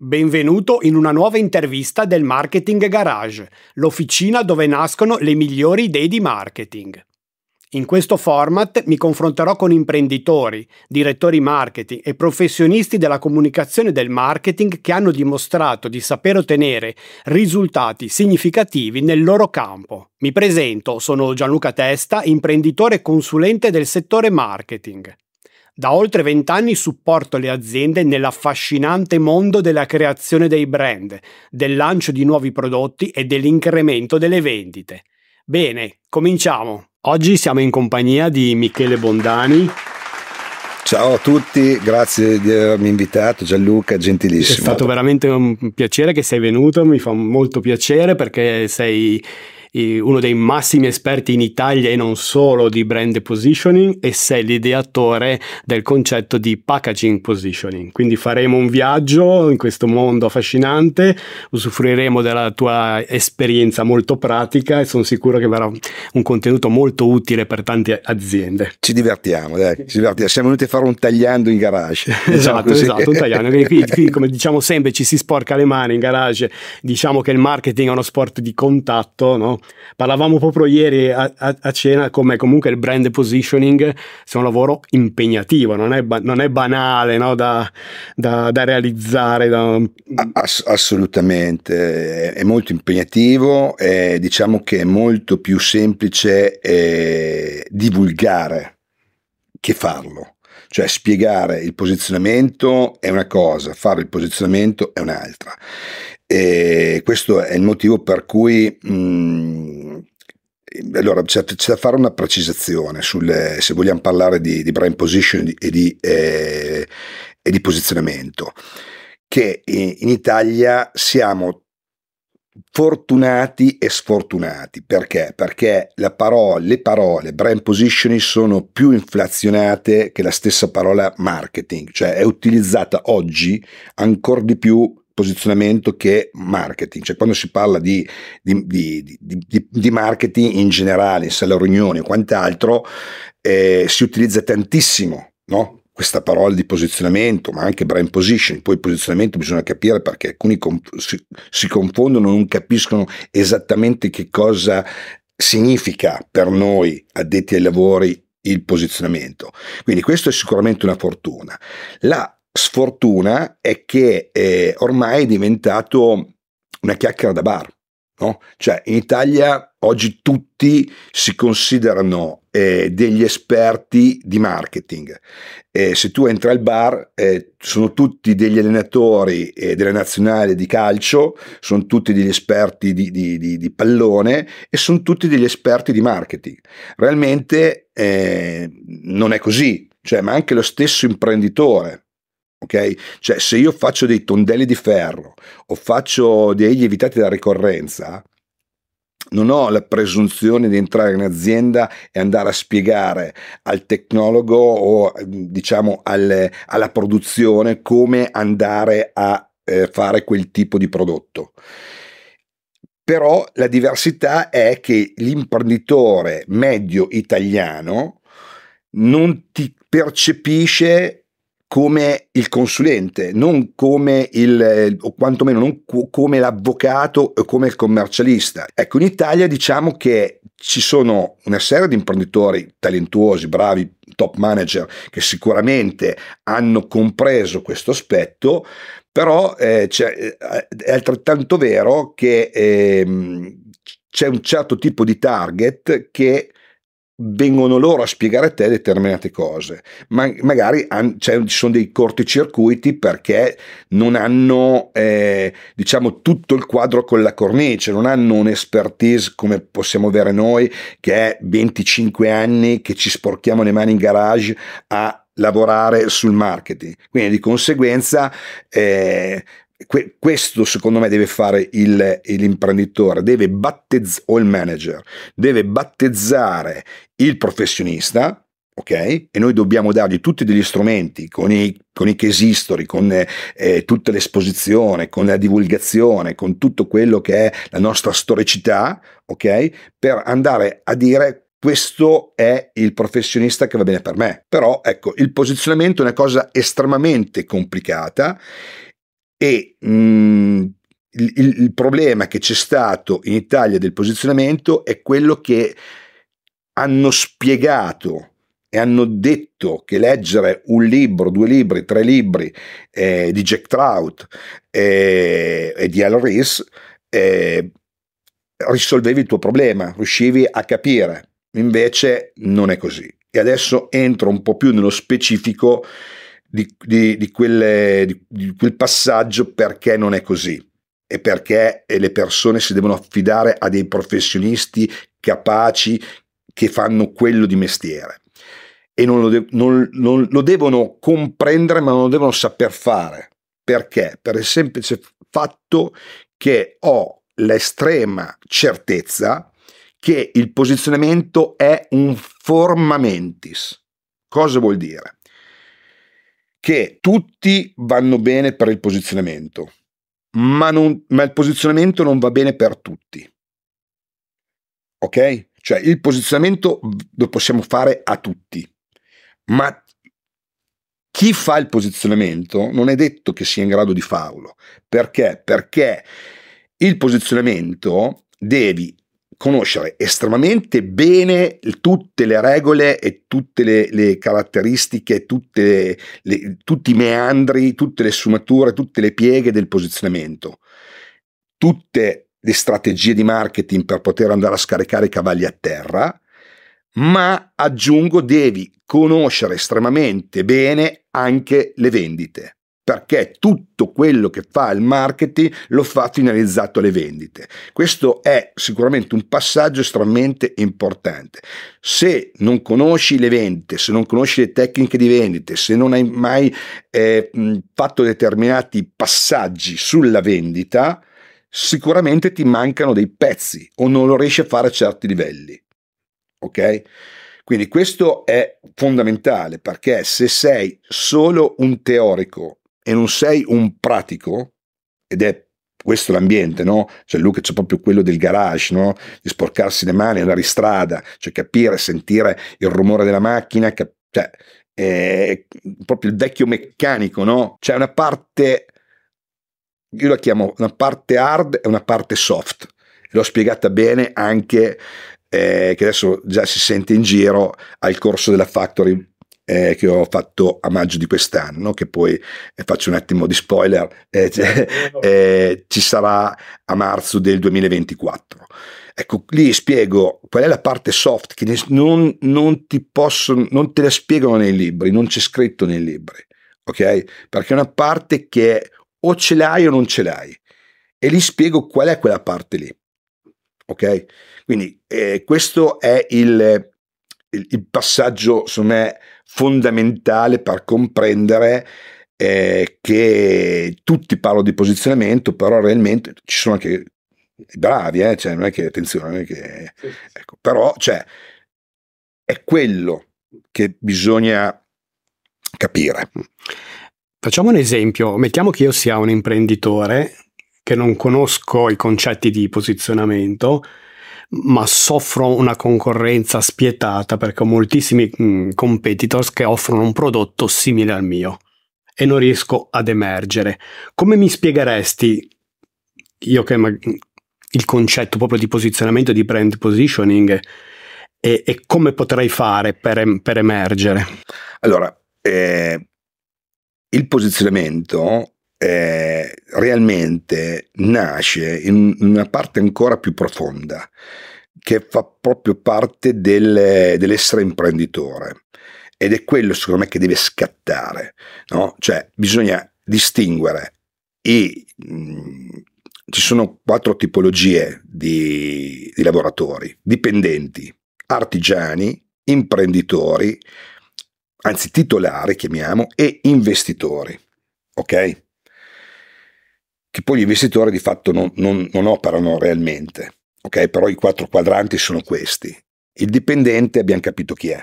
Benvenuto in una nuova intervista del Marketing Garage, l'officina dove nascono le migliori idee di marketing. In questo format mi confronterò con imprenditori, direttori marketing e professionisti della comunicazione del marketing che hanno dimostrato di saper ottenere risultati significativi nel loro campo. Mi presento, sono Gianluca Testa, imprenditore e consulente del settore marketing. Da oltre vent'anni supporto le aziende nell'affascinante mondo della creazione dei brand, del lancio di nuovi prodotti e dell'incremento delle vendite. Bene, cominciamo. Oggi siamo in compagnia di Michele Bondani. Ciao a tutti, grazie di avermi invitato Gianluca, gentilissimo. È stato veramente un piacere che sei venuto, mi fa molto piacere perché sei uno dei massimi esperti in Italia e non solo di brand positioning e sei l'ideatore del concetto di packaging positioning. Quindi faremo un viaggio in questo mondo affascinante, usufruiremo della tua esperienza molto pratica e sono sicuro che verrà un contenuto molto utile per tante aziende. Ci divertiamo, dai, ci divertiamo. Siamo venuti a fare un tagliando in garage. Esatto, diciamo esatto, un tagliando. Qui, qui, come diciamo sempre, ci si sporca le mani in garage. Diciamo che il marketing è uno sport di contatto, no? Parlavamo proprio ieri a, a, a, cena come comunque il brand positioning sia un lavoro impegnativo, non è, non è banale no? da, da, da, realizzare. Da... Ass- assolutamente, è molto impegnativo, e diciamo che è molto più semplice eh, divulgare che farlo. Cioè spiegare il posizionamento è una cosa, fare il posizionamento è un'altra. E questo è il motivo per cui mh, mm, allora c'è, c'è, da fare una precisazione sulle, se vogliamo parlare di, di brand position e di, eh, e di posizionamento che in, in Italia siamo fortunati e sfortunati perché? Perché parola, le parole brand positioning sono più inflazionate che la stessa parola marketing, cioè è utilizzata oggi ancora di più posizionamento che marketing, cioè quando si parla di, di, di, di marketing in generale, in sala riunioni o quant'altro, eh, si utilizza tantissimo no? questa parola di posizionamento, ma anche brand positioning. Poi posizionamento bisogna capire perché alcuni conf- si, si confondono, non capiscono esattamente che cosa significa per noi addetti ai lavori il posizionamento. Quindi questo è sicuramente una fortuna. La sfortuna è che eh, ormai è diventato una chiacchiera da bar. No? Cioè in Italia oggi tutti si considerano eh, degli esperti di marketing. Eh, se tu entri al bar eh, sono tutti degli allenatori eh, della nazionale di calcio, sono tutti degli esperti di, di, di, di pallone e sono tutti degli esperti di marketing. Realmente eh, non è così, cioè, ma anche lo stesso imprenditore Ok? Cioè, se io faccio dei tondelli di ferro o faccio degli evitati da ricorrenza, non ho la presunzione di entrare in azienda e andare a spiegare al tecnologo o diciamo al, alla produzione come andare a eh, fare quel tipo di prodotto. Però la diversità è che l'imprenditore medio italiano non ti percepisce come il consulente, non come il, o quantomeno non come l'avvocato o come il commercialista. Ecco, in Italia diciamo che ci sono una serie di imprenditori talentuosi, bravi, top manager che sicuramente hanno compreso questo aspetto, però eh, è altrettanto vero che eh, c'è un certo tipo di target che vengono loro a spiegare a te determinate cose, ma magari ci sono dei corticircuiti perché non hanno eh, diciamo tutto il quadro con la cornice, non hanno un'expertise come possiamo avere noi che è 25 anni che ci sporchiamo le mani in garage a lavorare sul marketing. Quindi di conseguenza eh, que- questo secondo me deve fare il, l'imprenditore, deve battezzare, o il manager, deve battezzare il professionista, ok? E noi dobbiamo dargli tutti degli strumenti con i, con i case history, con eh, tutta l'esposizione, con la divulgazione, con tutto quello che è la nostra storicità, ok? Per andare a dire questo è il professionista che va bene per me. Però ecco, il posizionamento è una cosa estremamente complicata E mh, mm, il, il, problema che c'è stato in Italia del posizionamento è quello che hanno spiegato e hanno detto che leggere un libro, due libri, tre libri eh, di Jack Trout eh, e di Al Rees eh, risolvevi il tuo problema, riuscivi a capire. Invece non è così. E adesso entro un po' più nello specifico di, di, di, quelle, di quel passaggio perché non è così e perché le persone si devono affidare a dei professionisti capaci che fanno quello di mestiere e non lo, de- non, non lo devono comprendere ma non lo devono saper fare. Perché? Per il semplice fatto che ho l'estrema certezza che il posizionamento è un formamentis. Cosa vuol dire? Che tutti vanno bene per il posizionamento, ma, non, ma il posizionamento non va bene per tutti. Ok? Cioè il posizionamento lo possiamo fare a tutti, ma chi fa il posizionamento non è detto che sia in grado di farlo. Perché? Perché il posizionamento devi conoscere estremamente bene tutte le regole e tutte le, le caratteristiche, tutte le, tutti i meandri, tutte le sfumature, tutte le pieghe del posizionamento, tutte le strategie di marketing per poter andare a scaricare i cavalli a terra, ma aggiungo devi conoscere estremamente bene anche le vendite perché tutto quello che fa il marketing lo fa finalizzato alle vendite. Questo è sicuramente un passaggio estremamente importante. Se non conosci le vendite, se non conosci le tecniche di vendite, se non hai mai eh, fatto determinati passaggi sulla vendita, sicuramente ti mancano dei pezzi o non lo riesci a fare a certi livelli. Ok? Quindi questo è fondamentale perché se sei solo un teorico e non sei un pratico, ed è questo l'ambiente, no? Cioè Luca c'è proprio quello del garage, no? Di sporcarsi le mani, andare in strada, cioè capire, sentire il rumore della macchina, cap- cioè è proprio il vecchio meccanico, no? C'è una parte, io la chiamo una parte hard e una parte soft. L'ho spiegata bene anche, eh, che adesso già si sente in giro, al corso della Factory eh, che ho fatto a maggio di quest'anno, che poi eh, faccio un attimo di spoiler, eh, eh, ci sarà a marzo del 2024. Ecco, lì spiego qual è la parte soft che non, non ti possono, non te la spiegano nei libri, non c'è scritto nei libri, ok? Perché è una parte che o ce l'hai o non ce l'hai. E lì spiego qual è quella parte lì, ok? Quindi eh, questo è il, il, il passaggio, secondo me, fondamentale per comprendere eh, che tutti parlano di posizionamento, però realmente ci sono anche i bravi, eh? cioè, non è che attenzione, non è che, ecco, però cioè, è quello che bisogna capire. Facciamo un esempio, mettiamo che io sia un imprenditore che non conosco i concetti di posizionamento, ma soffro una concorrenza spietata perché ho moltissimi mh, mm, competitors che offrono un prodotto simile al mio e non riesco ad emergere. Come mi spiegheresti, io che il concetto proprio di posizionamento, di brand positioning e, e come potrei fare per, per emergere? Allora, eh, il posizionamento eh, realmente nasce in una parte ancora più profonda, che fa proprio parte del, dell'essere imprenditore. Ed è quello, secondo me, che deve scattare. No? Cioè, bisogna distinguere i, mh, ci sono quattro tipologie di, di lavoratori, dipendenti, artigiani, imprenditori, anzi titolari chiamiamo, e investitori. Ok? Che poi gli investitori di fatto non, non, non operano realmente. Ok, però i quattro quadranti sono questi. Il dipendente abbiamo capito chi è.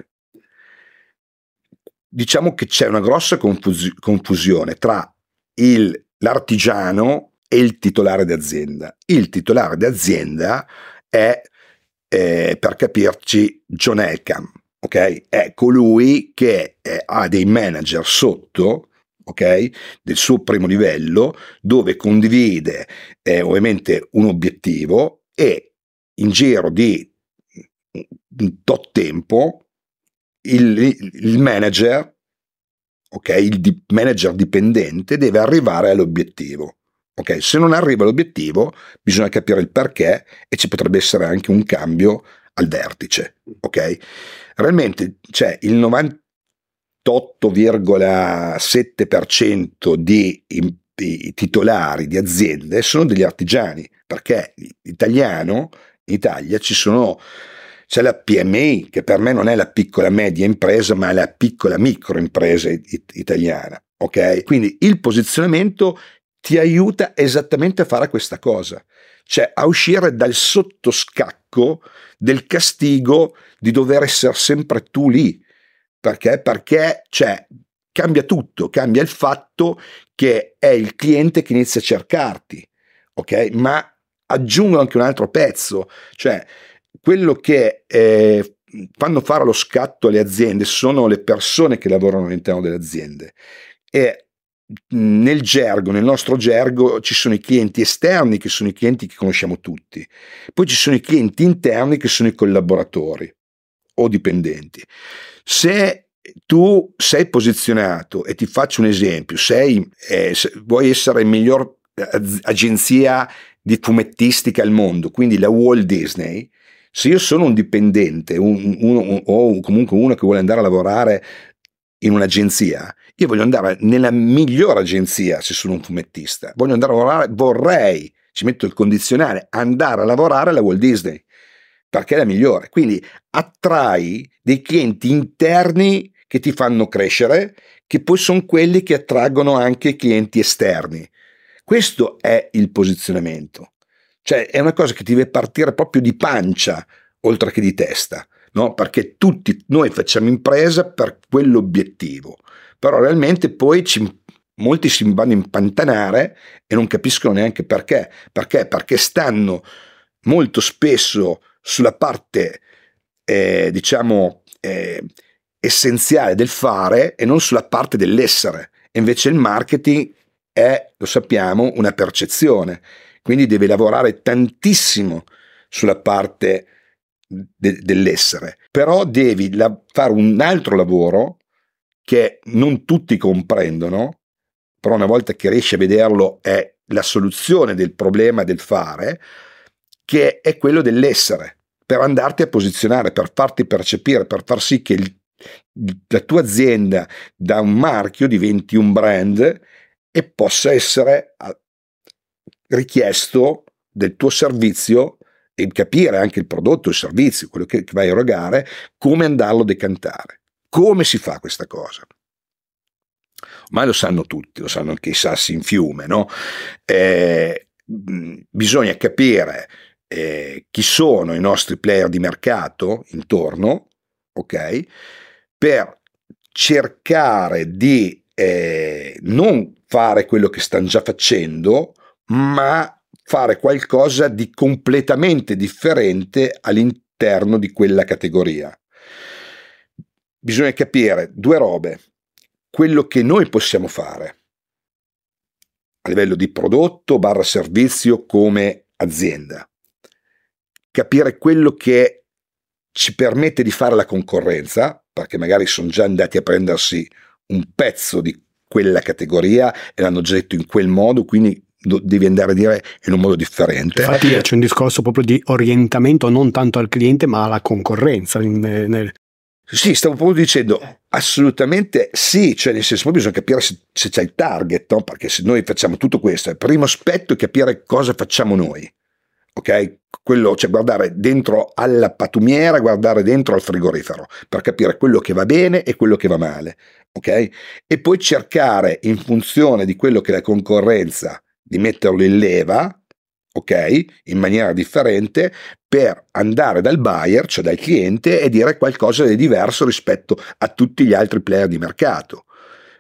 Diciamo che c'è una grossa confus- confusione tra il, l'artigiano e il titolare d'azienda. Il titolare d'azienda è, eh, per capirci, John Elkham, ok? È colui che eh, ha dei manager sotto ok? Del suo primo livello, dove condivide eh, ovviamente un obiettivo e in giro di un tot tempo il, il manager, ok? Il di, manager dipendente deve arrivare all'obiettivo. Ok, se non arriva all'obiettivo, bisogna capire il perché e ci potrebbe essere anche un cambio al vertice. Realmente c'è il 98,7% di, titolari di aziende sono degli artigiani, perché l'italiano in Italia ci sono c'è la PMI, che per me non è la piccola media impresa, ma la piccola microimpresa it- italiana. Ok? Quindi il posizionamento ti aiuta esattamente a fare questa cosa, cioè a uscire dal sottoscacco del castigo di dover essere sempre tu lì. Perché? Perché cioè, cambia tutto, cambia il fatto che è il cliente che inizia a cercarti, ok? Ma aggiungo anche un altro pezzo, cioè quello che eh, fanno fare lo scatto alle aziende sono le persone che lavorano all'interno delle aziende e nel gergo, nel nostro gergo, ci sono i clienti esterni che sono i clienti che conosciamo tutti, poi ci sono i clienti interni che sono i collaboratori o dipendenti. Se tu sei posizionato e ti faccio un esempio, sei, eh, vuoi essere il miglior agenzia di fumettistica al mondo, quindi la Walt Disney, se io sono un dipendente un, un, o comunque uno che vuole andare a lavorare in un'agenzia, io voglio andare nella migliore agenzia se sono un fumettista, voglio andare a lavorare, vorrei, ci metto il condizionale, andare a lavorare alla Walt Disney, perché è la migliore. Quindi attrai dei clienti interni che ti fanno crescere, che poi sono quelli che attraggono anche clienti esterni. Questo è il posizionamento. Cioè è una cosa che ti deve partire proprio di pancia, oltre che di testa, no? Perché tutti noi facciamo impresa per quell'obiettivo, però realmente poi ci, molti si vanno a impantanare e non capiscono neanche perché. Perché? Perché stanno molto spesso sulla parte, eh, diciamo, eh, essenziale del fare e non sulla parte dell'essere. E invece il marketing è, lo sappiamo, una percezione. Quindi devi lavorare tantissimo sulla parte de- dell'essere, però devi la- fare un altro lavoro che non tutti comprendono, però una volta che riesci a vederlo è la soluzione del problema del fare, che è quello dell'essere, per andarti a posizionare, per farti percepire, per far sì che il, la tua azienda da un marchio diventi un brand e possa essere richiesto del tuo servizio e capire anche il prodotto, il servizio, quello che, vai a erogare, come andarlo a decantare. Come si fa questa cosa? Ormai lo sanno tutti, lo sanno anche i sassi in fiume, no? Eh, bisogna capire eh, chi sono i nostri player di mercato intorno, ok? Per cercare di eh, non fare quello che stanno già facendo, ma fare qualcosa di completamente differente all'interno di quella categoria. Bisogna capire due robe, quello che noi possiamo fare a livello di prodotto barra servizio come azienda, capire quello che ci permette di fare la concorrenza, perché magari sono già andati a prendersi un pezzo di quella categoria e l'hanno già detto in quel modo, quindi devi andare a dire in un modo differente. Infatti c'è un discorso proprio di orientamento non tanto al cliente ma alla concorrenza. Nel... Sì, stavo proprio dicendo assolutamente sì, cioè nel senso poi bisogna capire se, se c'è il target, no? perché se noi facciamo tutto questo, il primo aspetto è capire cosa facciamo noi, ok? Quello, cioè guardare dentro alla patumiera, guardare dentro al frigorifero per capire quello che va bene e quello che va male, ok? E poi cercare in funzione di quello che la concorrenza di metterlo in leva, ok, in maniera differente, per andare dal buyer, cioè dal cliente, e dire qualcosa di diverso rispetto a tutti gli altri player di mercato.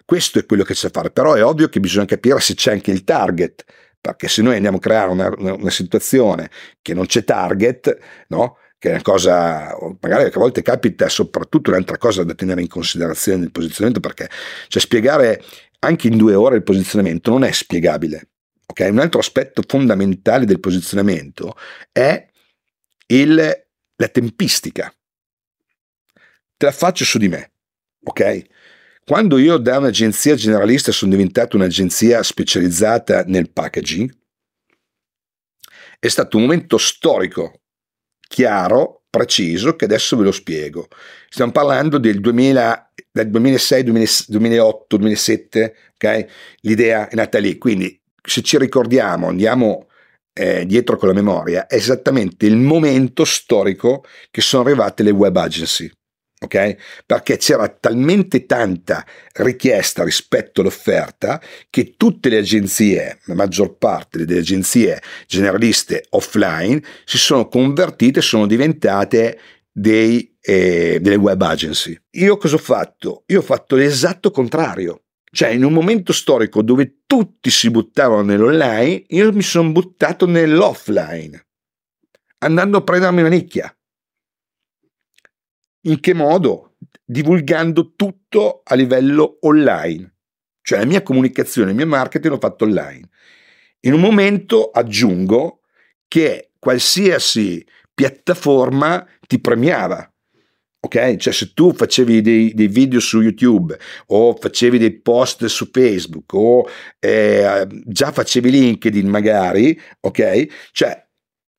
Questo è quello che c'è da fare, però è ovvio che bisogna capire se c'è anche il target, perché se noi andiamo a creare una, una, situazione che non c'è target, no? che è una cosa, magari a volte capita soprattutto un'altra cosa da tenere in considerazione nel posizionamento, perché cioè spiegare anche in due ore il posizionamento non è spiegabile. Okay? Un altro aspetto fondamentale del posizionamento è il, la tempistica. Te la faccio su di me, ok? Quando io da un'agenzia generalista sono diventato un'agenzia specializzata nel packaging, è stato un momento storico, chiaro, preciso, che adesso ve lo spiego. Stiamo parlando del, 2000, del 2006, 2008, 2007, ok? L'idea è nata lì, quindi se ci ricordiamo, andiamo eh, dietro con la memoria, è esattamente il momento storico che sono arrivate le web agency. Okay? Perché c'era talmente tanta richiesta rispetto all'offerta che tutte le agenzie, la maggior parte delle agenzie generaliste offline, si sono convertite, sono diventate dei, eh, delle web agency. Io cosa ho fatto? Io ho fatto l'esatto contrario. Cioè, in un momento storico dove tutti si buttavano nell'online, io mi sono buttato nell'offline, andando a prendermi una nicchia. In che modo? Divulgando tutto a livello online. Cioè, la mia comunicazione, il mio marketing l'ho fatto online. In un momento aggiungo che qualsiasi piattaforma ti premiava ok? Cioè se tu facevi dei, dei, video su YouTube o facevi dei post su Facebook o eh, già facevi LinkedIn magari, ok? Cioè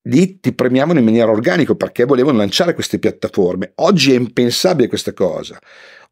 lì ti premiavano in maniera organica perché volevano lanciare queste piattaforme. Oggi è impensabile questa cosa.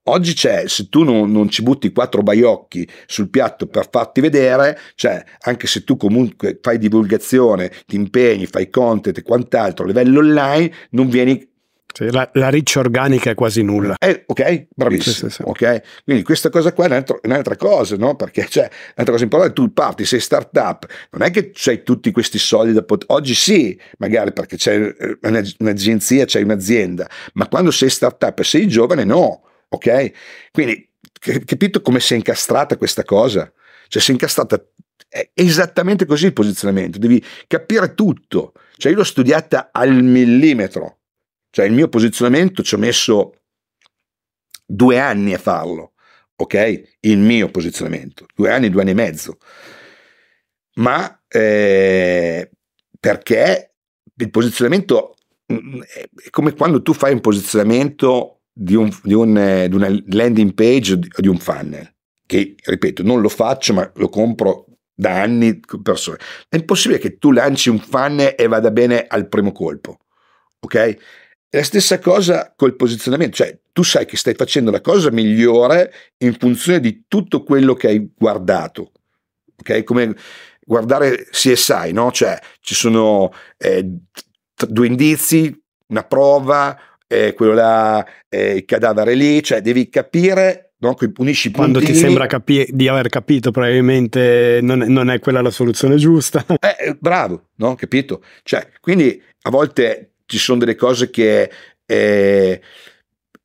Oggi c'è, se tu non, non, ci butti quattro baiocchi sul piatto per farti vedere, cioè anche se tu comunque fai divulgazione, ti impegni, fai content e quant'altro a livello online, non vieni sì, la, la riccia organica è quasi nulla. Eh, ok, bravissimo. Sì, sì, okay? Quindi questa cosa qua è un'altra, un'altra cosa, no? Perché cioè, un'altra cosa importante, tu parti, sei startup, non è che c'hai tutti questi soldi da poter... Oggi sì, magari perché c'è eh, un'agenzia, c'è un'azienda, ma quando sei startup e sei giovane no, ok? Quindi capito come si è incastrata questa cosa? Cioè si è incastrata è esattamente così il posizionamento, devi capire tutto. Cioè io l'ho studiata al millimetro, cioè il mio posizionamento ci ho messo due anni a farlo, ok? Il mio posizionamento, due anni, due anni e mezzo. Ma eh, perché il posizionamento mm, è come quando tu fai un posizionamento di, un, di, un, eh, di una landing page o di un funnel, che ripeto, non lo faccio, ma lo compro da anni persone. È impossibile che tu lanci un funnel e vada bene al primo colpo, ok? È la stessa cosa col posizionamento, cioè tu sai che stai facendo la cosa migliore in funzione di tutto quello che hai guardato. Ok? Come guardare CSI, no? Cioè ci sono eh, due indizi, una prova, eh, quello là, eh, il cadavere lì, cioè devi capire No, unisci Quando ti sembra capi- di aver capito, probabilmente non è, non è quella la soluzione giusta. Eh, bravo, no? Capito? Cioè, quindi a volte ci sono delle cose che eh,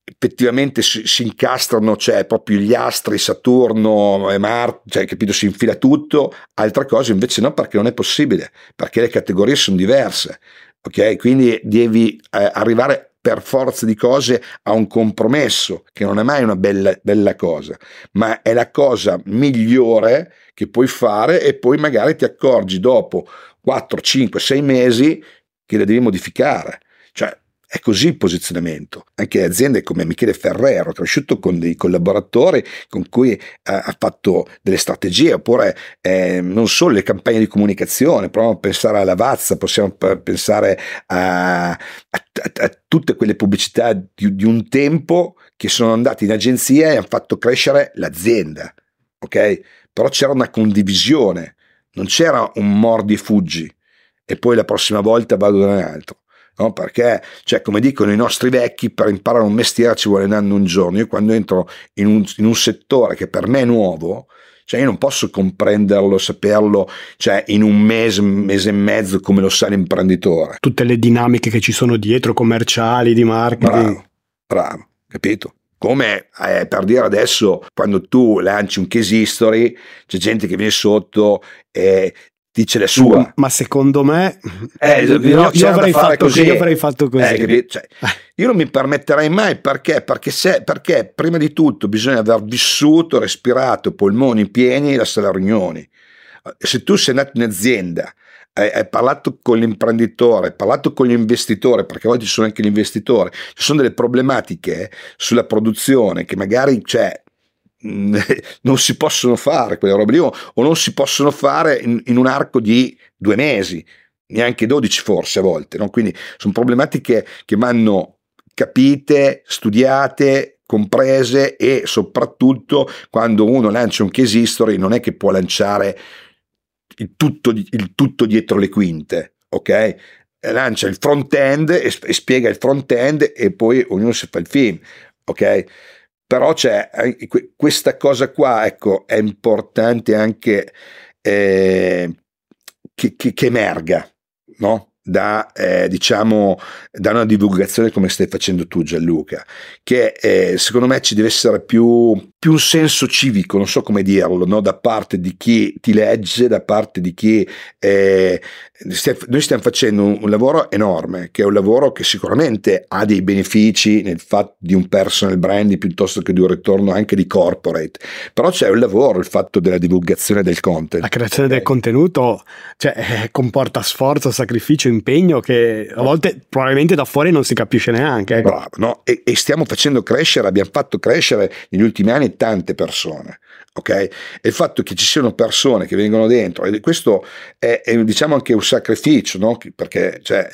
effettivamente si, si, incastrano, cioè proprio gli astri, Saturno e Marte, cioè capito, si infila tutto, altre cose invece no, perché non è possibile, perché le categorie sono diverse, ok? Quindi devi eh, arrivare per forza di cose a un compromesso, che non è mai una bella, bella cosa, ma è la cosa migliore che puoi fare e poi magari ti accorgi dopo 4, 5, 6 mesi che le devi modificare. Cioè, è così il posizionamento. Anche aziende come Michele Ferrero, cresciuto con dei collaboratori con cui eh, ha fatto delle strategie, oppure eh, non solo le campagne di comunicazione, proviamo a pensare alla Vazza, possiamo pensare a, a, a, a tutte quelle pubblicità di, di, un tempo che sono andate in agenzia e hanno fatto crescere l'azienda. Ok? Però c'era una condivisione, non c'era un mordi e fuggi e poi la prossima volta vado da un altro. No? Perché, cioè, come dicono i nostri vecchi, per imparare un mestiere ci vuole un anno un giorno. Io quando entro in un, in un settore che per me è nuovo, cioè io non posso comprenderlo, saperlo cioè in un mese, un mese e mezzo come lo sa l'imprenditore. Tutte le dinamiche che ci sono dietro, commerciali, di marketing. Bravo, bravo, capito? Come eh, per dire adesso, quando tu lanci un case history, c'è gente che viene sotto e dice la sua. Ma secondo me, eh, io, io, io, avrei così, io, avrei fatto così. Eh, cioè, io non mi permetterei mai perché? Perché, se, perché prima di tutto bisogna aver vissuto, respirato, polmoni pieni la sala riunioni. Se tu sei nato in azienda, hai, hai, parlato con l'imprenditore, hai parlato con l'investitore, perché a volte ci sono anche gli investitori, ci sono delle problematiche sulla produzione che magari c'è non si possono fare quelle robe lì o, non si possono fare in, in, un arco di due mesi, neanche 12 forse a volte. No? Quindi sono problematiche che vanno capite, studiate, comprese e soprattutto quando uno lancia un case history non è che può lanciare il tutto, il tutto dietro le quinte, ok? Lancia il front end e, e spiega il front end e poi ognuno si fa il film, ok? Però c'è questa cosa qua, ecco, è importante anche eh, che, che, che, emerga, no? Da, eh, diciamo, da una divulgazione come stai facendo tu Gianluca, che eh, secondo me ci deve essere più, più, un senso civico, non so come dirlo, no? da parte di chi ti legge, da parte di chi eh, noi stiamo facendo un, lavoro enorme, che è un lavoro che sicuramente ha dei benefici nel fatto di un personal branding piuttosto che di un ritorno anche di corporate, però c'è un lavoro, il fatto della divulgazione del content. La creazione del contenuto cioè, eh, comporta sforzo, sacrificio, impegno che a volte probabilmente da fuori non si capisce neanche. Ecco. Bravo, no? e, e stiamo facendo crescere, abbiamo fatto crescere negli ultimi anni tante persone ok? E il fatto che ci siano persone che vengono dentro, e questo è, è diciamo anche un sacrificio, no? Perché cioè,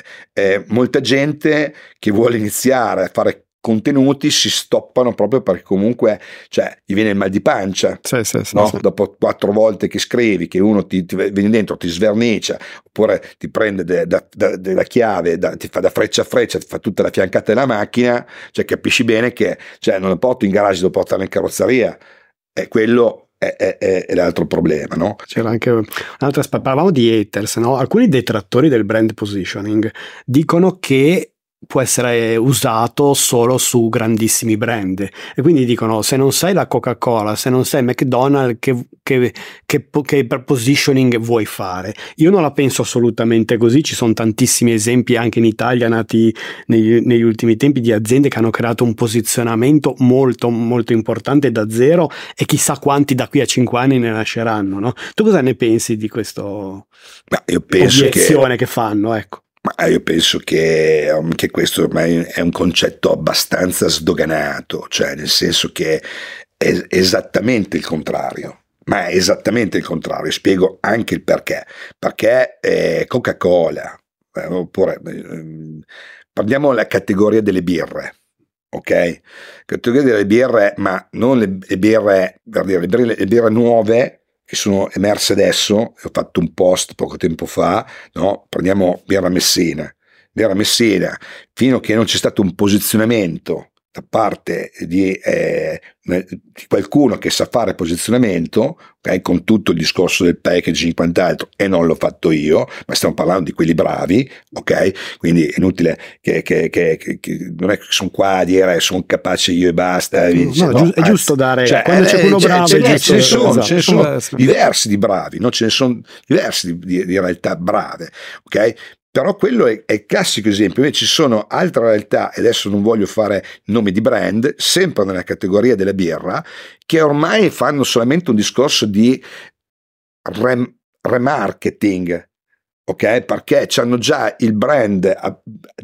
molta gente che vuole iniziare a fare contenuti si stoppano proprio perché comunque cioè, gli viene il mal di pancia sì, sì, sì, no? dopo quattro volte che scrivi che uno ti, ti viene dentro ti svernicia oppure ti prende della de, de, de chiave da, ti fa da freccia a freccia ti fa tutta la fiancata della macchina cioè capisci bene che cioè, non lo porto in garage devo portarlo in carrozzeria e quello è, è, è, l'altro problema, no? C'era anche un altro aspetto, parlavamo di haters, no? Alcuni detrattori del brand positioning dicono che può essere usato solo su grandissimi brand. E quindi dicono se non sei la Coca-Cola se non sei McDonald's che, che, che, che, positioning vuoi fare? Io non la penso assolutamente così ci sono tantissimi esempi anche in Italia nati negli, negli ultimi tempi di aziende che hanno creato un posizionamento molto molto importante da zero e chissà quanti da qui a cinque anni ne nasceranno no? tu cosa ne pensi di questo Ma io penso obiezione che... che fanno ecco ma io penso che, um, che, questo ormai è un concetto abbastanza sdoganato, cioè nel senso che è esattamente il contrario. Ma è esattamente il contrario, spiego anche il perché. Perché eh, Coca-Cola, eh, oppure eh, prendiamo la categoria delle birre, ok? Categoria delle birre, ma non le birre, per dire, le birre, le birre nuove, che sono emerse adesso, ho fatto un post poco tempo fa, no? prendiamo Birra Messina. Birra Messina, fino a che non c'è stato un posizionamento da parte di, eh, di, qualcuno che sa fare posizionamento, okay, con tutto il discorso del packaging e quant'altro, e non l'ho fatto io, ma stiamo parlando di quelli bravi, ok? Quindi è inutile che, che, che, che non è che sono qua a dire sono capace io e basta. No, dice, no, è giusto dare, cioè, quando c'è uno bravo, ce, ce, ne sono, esatto. ce ne sono diversi di bravi, no? ce ne sono diversi di, di, di realtà brave, ok? Però quello è, è, il classico esempio. Invece ci sono altre realtà, e adesso non voglio fare nomi di brand, sempre nella categoria della birra, che ormai fanno solamente un discorso di rem- remarketing, ok? Perché hanno già il brand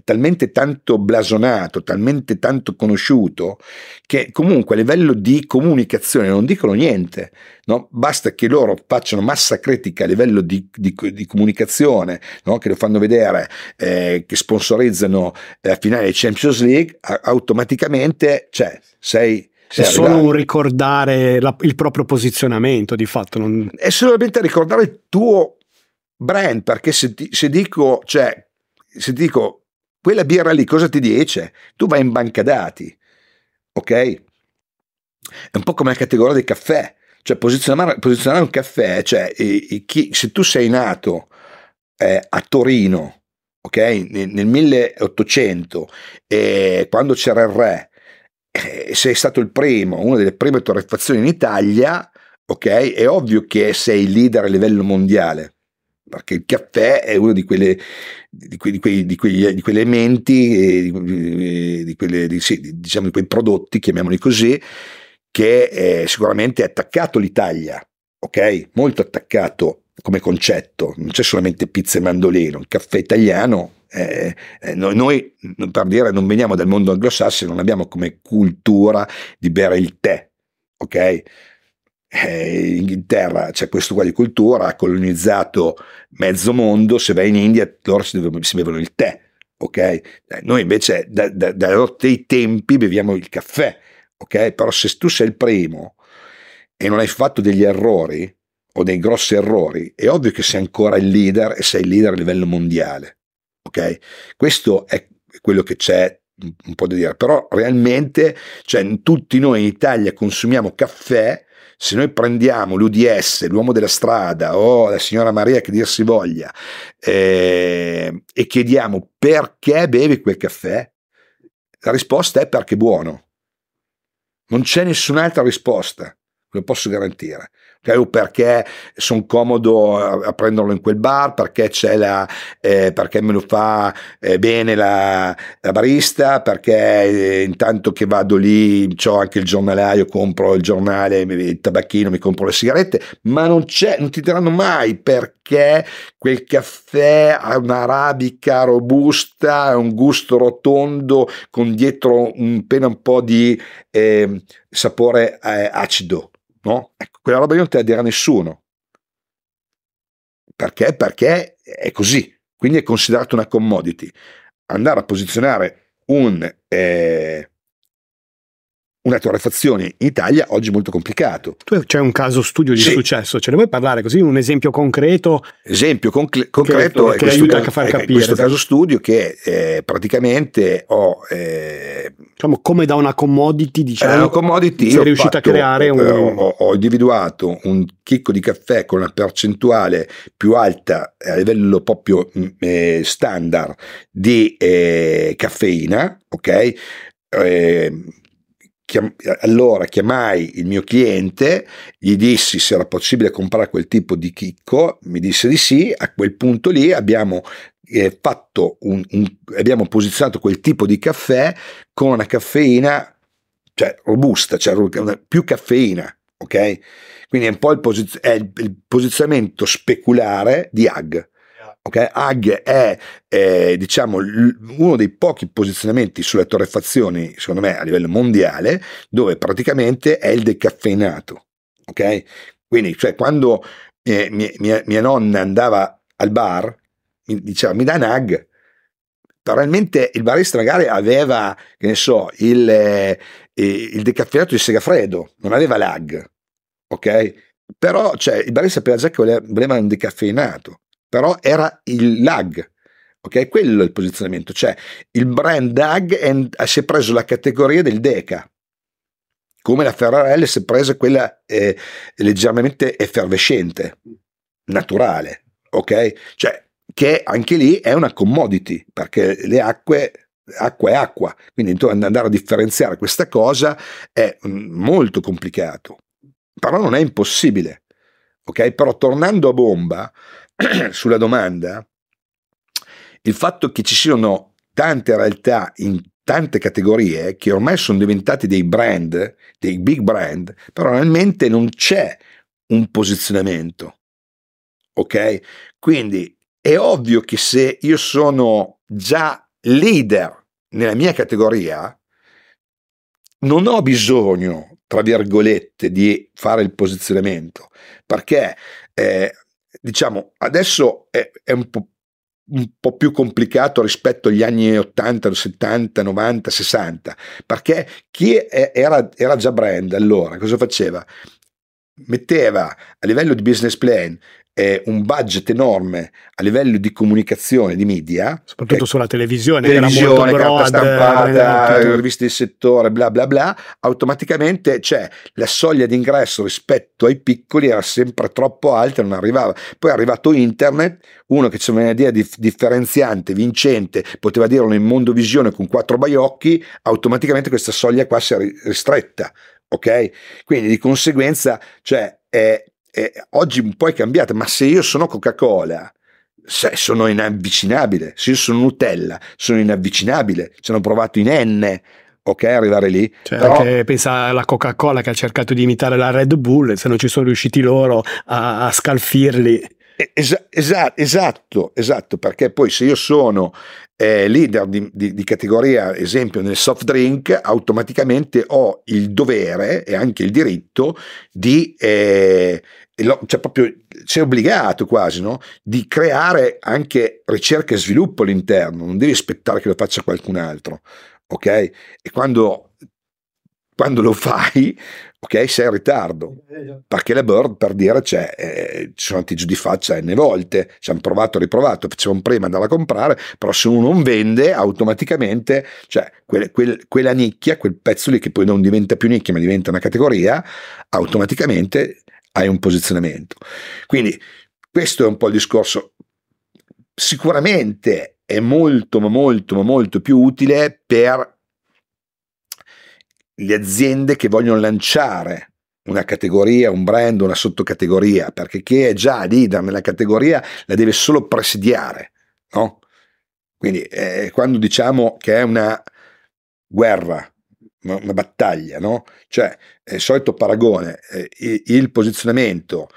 talmente tanto blasonato, talmente tanto conosciuto, che comunque a livello di comunicazione non dicono niente. No? Basta che loro facciano massa critica a livello di, di, di comunicazione, no? che lo fanno vedere, eh, che sponsorizzano la finale di Champions League, automaticamente cioè, sei è solo un ricordare la, il proprio posizionamento di fatto. Non... È solamente ricordare il tuo brand, perché se, ti, se dico, cioè, se dico quella birra lì cosa ti dice? Tu vai in banca dati, ok? È un po' come la categoria del caffè, cioè posizionare, posizionare un caffè, cioè e, chi, se tu sei nato eh, a Torino, ok? Nel, nel 1800, eh, quando c'era il re, eh, sei stato il primo, una delle prime torrefazioni in Italia, ok? È ovvio che sei leader a livello mondiale perché il caffè è uno di, quelle, di, quei, di, quei, di quegli, quegli, elementi, di, quelle, sì, diciamo di quei prodotti, chiamiamoli così, che eh, sicuramente è attaccato l'Italia, ok? Molto attaccato come concetto, non c'è solamente pizza e mandolino, il caffè italiano eh, eh, noi, noi, per dire, non veniamo dal mondo anglosassone, non abbiamo come cultura di bere il tè, ok? Eh, in Inghilterra c'è questo qua di cultura, ha colonizzato mezzo mondo, se vai in India loro si, si bevono il tè, ok? Eh, noi invece da, da, dai tempi beviamo il caffè, ok? Però se tu sei il primo e non hai fatto degli errori o dei grossi errori, è ovvio che sei ancora il leader e sei il leader a livello mondiale. Ok? Questo è quello che c'è un po' da dire, però realmente, cioè, tutti noi in Italia consumiamo caffè, se noi prendiamo l'UDS, l'uomo della strada o la signora Maria che dir si voglia eh, e chiediamo perché bevi quel caffè, la risposta è perché è buono. Non c'è nessun'altra risposta, lo posso garantire okay? perché sono comodo a, prenderlo in quel bar, perché la, eh, perché me lo fa eh, bene la, la, barista, perché eh, intanto che vado lì ho anche il giornalaio, compro il giornale, il tabacchino, mi compro le sigarette, ma non non ti diranno mai perché quel caffè ha un'arabica robusta, un gusto rotondo con dietro un, appena un po' di eh, sapore eh, acido no? Ecco, quella roba lì non te la dirà nessuno. Perché? Perché è così, quindi è considerato una commodity. Andare a posizionare un, eh, una torrefazione in Italia oggi è molto complicato. Tu c'è un caso studio di sì. successo, ce ne vuoi parlare così? Un esempio concreto? Esempio conc- concreto che, che aiuta a far capire. Questo caso studio che eh, praticamente ho... Eh, diciamo come da una commodity, diciamo, una commodity, sei riuscito fatto, a creare un... Ho, ho, individuato un chicco di caffè con una percentuale più alta a livello proprio mm, eh, standard di eh, caffeina, ok? Chiam- allora chiamai il mio cliente, gli dissi se era possibile comprare quel tipo di chicco, mi disse di sì, a quel punto lì abbiamo eh, fatto un, un, abbiamo posizionato quel tipo di caffè con una caffeina cioè robusta, cioè più caffeina, ok? Quindi è un po' il, posiz- il, il posizionamento speculare di AG. Okay? AG è eh, diciamo, uno dei pochi posizionamenti sulle torrefazioni, secondo me, a livello mondiale, dove praticamente è il decaffeinato. Okay? Quindi, cioè, quando eh, mia, mia, mia, nonna andava al bar, mi diceva mi dà un AG. Probabilmente il barista magari aveva, che ne so, il, eh, il decaffeinato di Segafredo, non aveva l'AG, ok? Però cioè, il barista sapeva già che voleva, voleva un decaffeinato però era il lag. Ok, quello è il posizionamento, cioè il brand DAG si è preso la categoria del Deca, come la Ferrarelle si è presa quella eh, leggermente effervescente, naturale, ok? Cioè, che anche lì è una commodity, perché le acque, acqua è acqua, quindi andare a differenziare questa cosa è mm, molto complicato, però non è impossibile, ok? Però tornando a bomba, sulla domanda, il fatto che ci siano tante realtà in tante categorie che ormai sono diventati dei brand, dei big brand, però realmente non c'è un posizionamento. Ok? Quindi è ovvio che se io sono già leader nella mia categoria, non ho bisogno, tra virgolette, di fare il posizionamento, perché eh, diciamo, adesso è, è un, po', un po' più complicato rispetto agli anni 80, 70, 90, 60, perché chi era, era già brand allora cosa faceva? Metteva a livello di business plan eh, un budget enorme a livello di comunicazione, di media. Soprattutto sulla televisione, televisione era molto broad, stampata, eh, riviste di settore, bla bla bla, automaticamente c'è la soglia di ingresso rispetto ai piccoli era sempre troppo alta, non arrivava. Poi è arrivato internet, uno che c'era un'idea dif- differenziante, vincente, poteva dirlo in mondo visione con quattro baiocchi, automaticamente questa soglia qua si è ristretta. Ok? Quindi di conseguenza, cioè, è, eh, oggi un po' è cambiata, ma se io sono Coca-Cola sono inavvicinabile. Se io sono Nutella, sono inavvicinabile. Ci hanno provato in N, ok, arrivare lì. Cioè, Però... pensa alla Coca-Cola che ha cercato di imitare la Red Bull, se non ci sono riusciti loro a, a scalfirli. Es- esatto, esatto, esatto, perché poi se io sono eh, leader di, di, di, categoria, esempio nel soft drink, automaticamente ho il dovere e anche il diritto di, eh, cioè proprio sei obbligato quasi, no? di creare anche ricerca e sviluppo all'interno, non devi aspettare che lo faccia qualcun altro, ok? E quando, quando lo fai, ok, sei in ritardo, perché la Bird, per dire, c'è, eh, ci sono andati giù di faccia n volte, ci hanno provato riprovato, facevano prima andare a comprare, però se uno non vende, automaticamente, cioè quel, quel, quella nicchia, quel pezzo lì che poi non diventa più nicchia, ma diventa una categoria, automaticamente hai un posizionamento. Quindi questo è un po' il discorso. Sicuramente è molto, ma molto, ma molto più utile per le aziende che vogliono lanciare una categoria, un brand, una sottocategoria, perché chi è già leader nella categoria la deve solo presidiare, no? Quindi eh, quando diciamo che è una guerra, una battaglia, no? Cioè, il solito paragone, eh, il posizionamento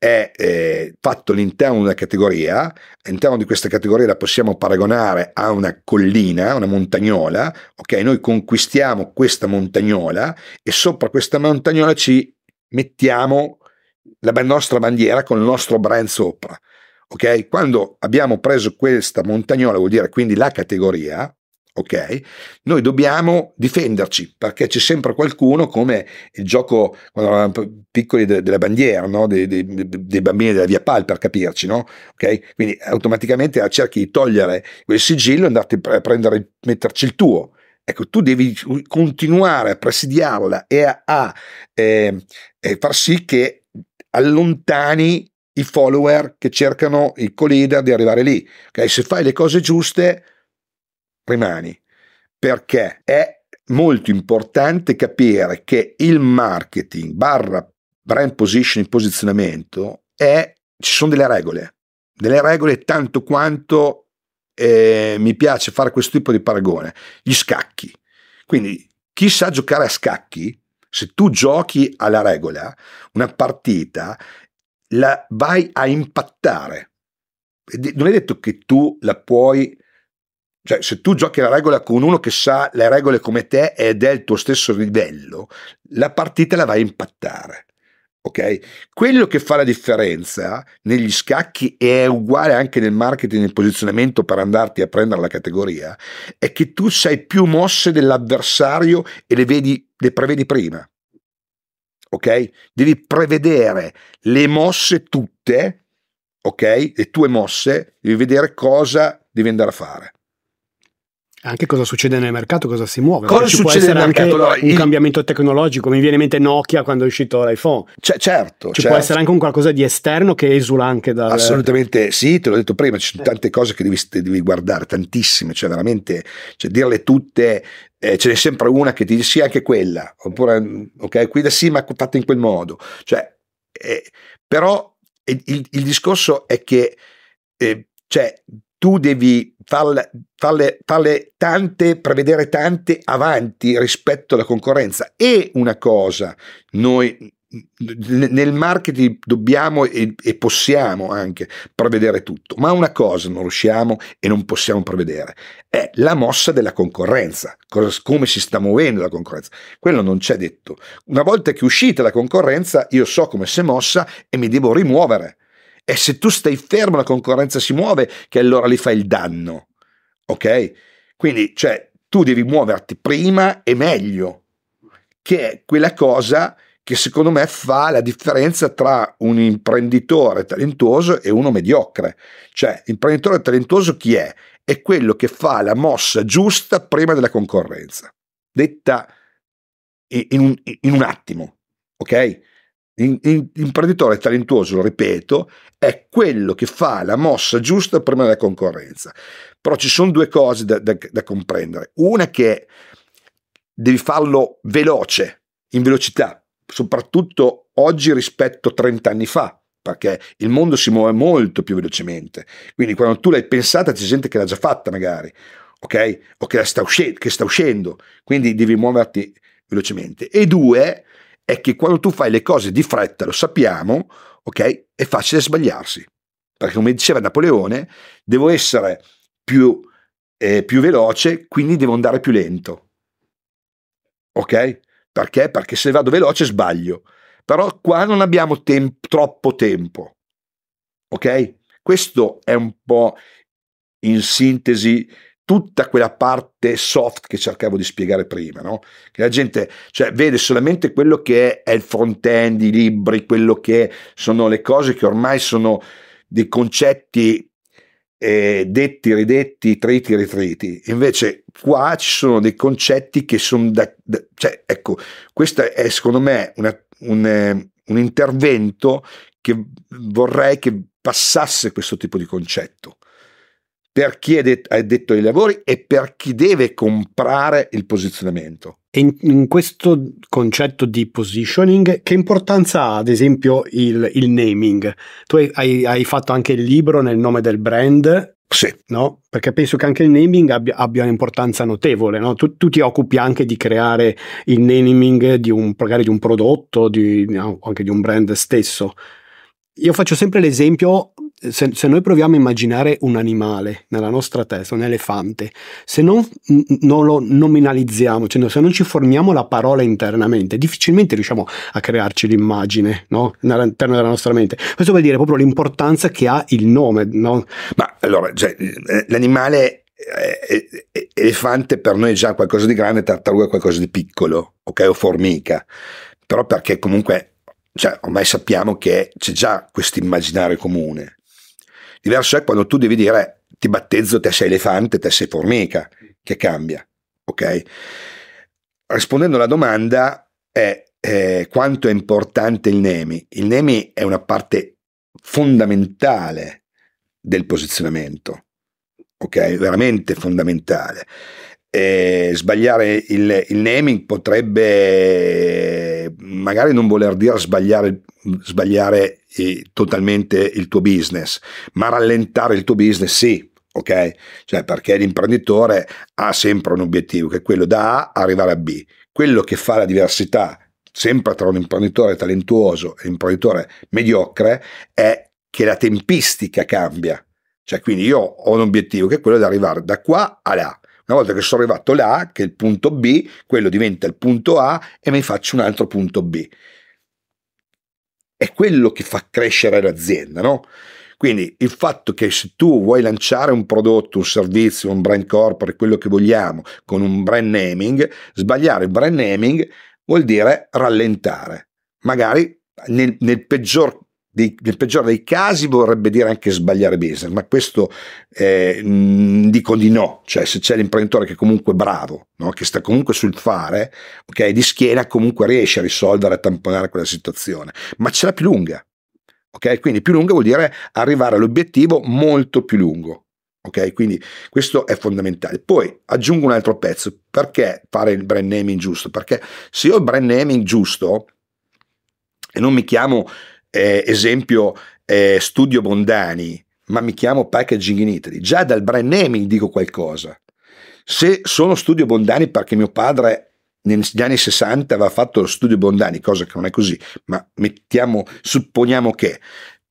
è eh, fatto all'interno di una categoria, all'interno di questa categoria la possiamo paragonare a una collina, una montagnola, ok? Noi conquistiamo questa montagnola e sopra questa montagnola ci mettiamo la nostra bandiera con il nostro brand sopra, ok? Quando abbiamo preso questa montagnola, vuol dire quindi la categoria, ok? Noi dobbiamo difenderci perché c'è sempre qualcuno come il gioco quando eravamo piccoli de, della bandiera, no? dei, dei, dei, bambini della via Pal per capirci, no? Ok? Quindi automaticamente cerchi di togliere quel sigillo e andarti a prendere, metterci il tuo. Ecco, tu devi continuare a presidiarla e a, a eh, far sì che allontani i follower che cercano il co-leader di arrivare lì. Okay? Se fai le cose giuste, rimani, perché è molto importante capire che il marketing barra brand positioning, posizionamento, è, ci sono delle regole, delle regole tanto quanto eh, mi piace fare questo tipo di paragone, gli scacchi. Quindi chi sa giocare a scacchi, se tu giochi alla regola, una partita la vai a impattare. Non è detto che tu la puoi cioè, se tu giochi la regola con uno che sa le regole come te ed è il tuo stesso livello, la partita la vai a impattare. Ok? Quello che fa la differenza negli scacchi è uguale anche nel marketing e nel posizionamento per andarti a prendere la categoria, è che tu sai più mosse dell'avversario e le vedi, le prevedi prima. Ok? Devi prevedere le mosse tutte, ok? Le tue mosse, devi vedere cosa devi andare a fare. Anche cosa succede nel mercato, cosa si muove. Cosa ci può essere anche allora, un il... cambiamento tecnologico. Mi viene in mente Nokia quando è uscito l'iPhone. C- certo. Ci certo. può essere anche un qualcosa di esterno che esula anche dal. Assolutamente sì, te l'ho detto prima, ci sono tante cose che devi, devi guardare, tantissime, cioè veramente, cioè dirle tutte, eh, ce n'è sempre una che ti dice sì, anche quella, oppure ok, qui da sì, ma fatta in quel modo. Cioè, eh, però il, il, il, discorso è che eh, cioè, tu devi farle, farle, farle tante, prevedere tante avanti rispetto alla concorrenza. E una cosa, noi nel marketing dobbiamo e, e, possiamo anche prevedere tutto, ma una cosa non riusciamo e non possiamo prevedere, è la mossa della concorrenza, cosa, come si sta muovendo la concorrenza. Quello non c'è detto. Una volta che è uscita la concorrenza, io so come si è mossa e mi devo rimuovere. E se tu stai fermo, la concorrenza si muove, che allora lì fai il danno. Ok? Quindi, cioè, tu devi muoverti prima e meglio, che è quella cosa che secondo me fa la differenza tra un imprenditore talentuoso e uno mediocre. Cioè, l'imprenditore talentuoso chi è? È quello che fa la mossa giusta prima della concorrenza, detta in un, in un attimo, ok? L'imprenditore talentuoso, lo ripeto, è quello che fa la mossa giusta prima della concorrenza. Però ci sono due cose da, da, da comprendere. Una che devi farlo veloce, in velocità, soprattutto oggi rispetto a 30 anni fa. perché il mondo si muove molto più velocemente. Quindi quando tu l'hai pensata c'è gente che l'ha già fatta magari, ok? O che, sta, uscendo, che sta uscendo, quindi devi muoverti velocemente. E due, è che quando tu fai le cose di fretta, lo sappiamo, ok? È facile sbagliarsi. Perché come diceva Napoleone, devo essere più, eh, più veloce, quindi devo andare più lento. Ok? Perché? Perché se vado veloce sbaglio. Però qua non abbiamo temp- troppo tempo. Ok? Questo è un po' in sintesi tutta quella parte soft che cercavo di spiegare prima, no? Che la gente cioè, vede solamente quello che è il front-end, i libri, quello che sono le cose che ormai sono dei concetti eh, detti, ridetti, triti, ritriti. Invece qua ci sono dei concetti che sono da, da cioè, ecco, questo è secondo me una, un, un intervento che vorrei che passasse questo tipo di concetto per chi è, det- è detto ai lavori e per chi deve comprare il posizionamento. In, in, questo concetto di positioning, che importanza ha ad esempio il, il naming? Tu hai, hai, fatto anche il libro nel nome del brand. Sì. No? Perché penso che anche il naming abbia, abbia un'importanza notevole. No? Tu, tu, ti occupi anche di creare il naming di un, magari di un prodotto, di, no, anche di un brand stesso. Io faccio sempre l'esempio se, se, noi proviamo a immaginare un animale nella nostra testa, un elefante, se non, non lo nominalizziamo, cioè se non ci formiamo la parola internamente, difficilmente riusciamo a crearci l'immagine no? all'interno della nostra mente. Questo vuol dire proprio l'importanza che ha il nome. No? Ma allora, cioè, l'animale eh, eh, elefante per noi è già qualcosa di grande, tartaruga è qualcosa di piccolo, ok? O formica. Però perché comunque cioè, ormai sappiamo che c'è già questo immaginario comune. Diverso è quando tu devi dire ti battezzo, te sei elefante, te sei formica, che cambia. Ok? Rispondendo alla domanda è eh, quanto è importante il NEMI. Il NEMI è una parte fondamentale del posizionamento, ok? Veramente fondamentale. E sbagliare il, il naming potrebbe magari non voler dire sbagliare, sbagliare eh, totalmente il tuo business, ma rallentare il tuo business sì, ok? Cioè perché l'imprenditore ha sempre un obiettivo che è quello da A arrivare a B. Quello che fa la diversità sempre tra un imprenditore talentuoso e un imprenditore mediocre è che la tempistica cambia. Cioè quindi io ho un obiettivo che è quello di arrivare da qua a là una volta che sono arrivato là, che è il punto B, quello diventa il punto A e mi faccio un altro punto B. È quello che fa crescere l'azienda, no? Quindi il fatto che se tu vuoi lanciare un prodotto, un servizio, un brand corporate, quello che vogliamo, con un brand naming, sbagliare il brand naming vuol dire rallentare. Magari nel, nel peggior dei, nel peggiore dei casi vorrebbe dire anche sbagliare business, ma questo eh, mh, dico di no, cioè se c'è l'imprenditore che è comunque bravo, no? che sta comunque sul fare, ok, di schiena comunque riesce a risolvere, a tamponare quella situazione, ma ce l'ha più lunga, ok, quindi più lunga vuol dire arrivare all'obiettivo molto più lungo. Ok, quindi questo è fondamentale. Poi aggiungo un altro pezzo. Perché fare il brand naming giusto? Perché se io ho il brand naming giusto e non mi chiamo eh, esempio eh, Studio Bondani, ma mi chiamo Packaging in Italy, già dal brand naming dico qualcosa. Se sono Studio Bondani perché mio padre negli anni 60 aveva fatto lo Studio Bondani, cosa che non è così, ma mettiamo, supponiamo che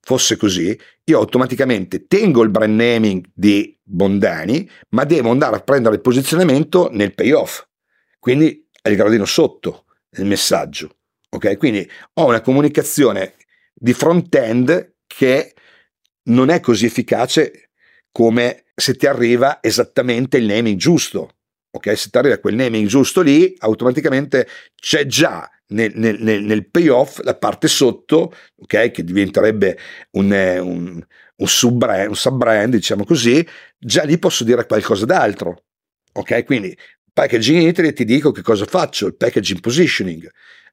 fosse così, io automaticamente tengo il brand naming di Bondani, ma devo andare a prendere il posizionamento nel payoff, quindi al gradino sotto nel messaggio. Ok, quindi ho una comunicazione di front-end che non è così efficace come se ti arriva esattamente il naming giusto. Ok, se ti arriva quel naming giusto lì, automaticamente c'è già nel, nel, nel payoff la parte sotto, ok, che diventerebbe un, un, un, sub-brand, un sub-brand, diciamo così, già lì posso dire qualcosa d'altro. Ok, quindi packaging Italy ti dico che cosa faccio, il packaging positioning.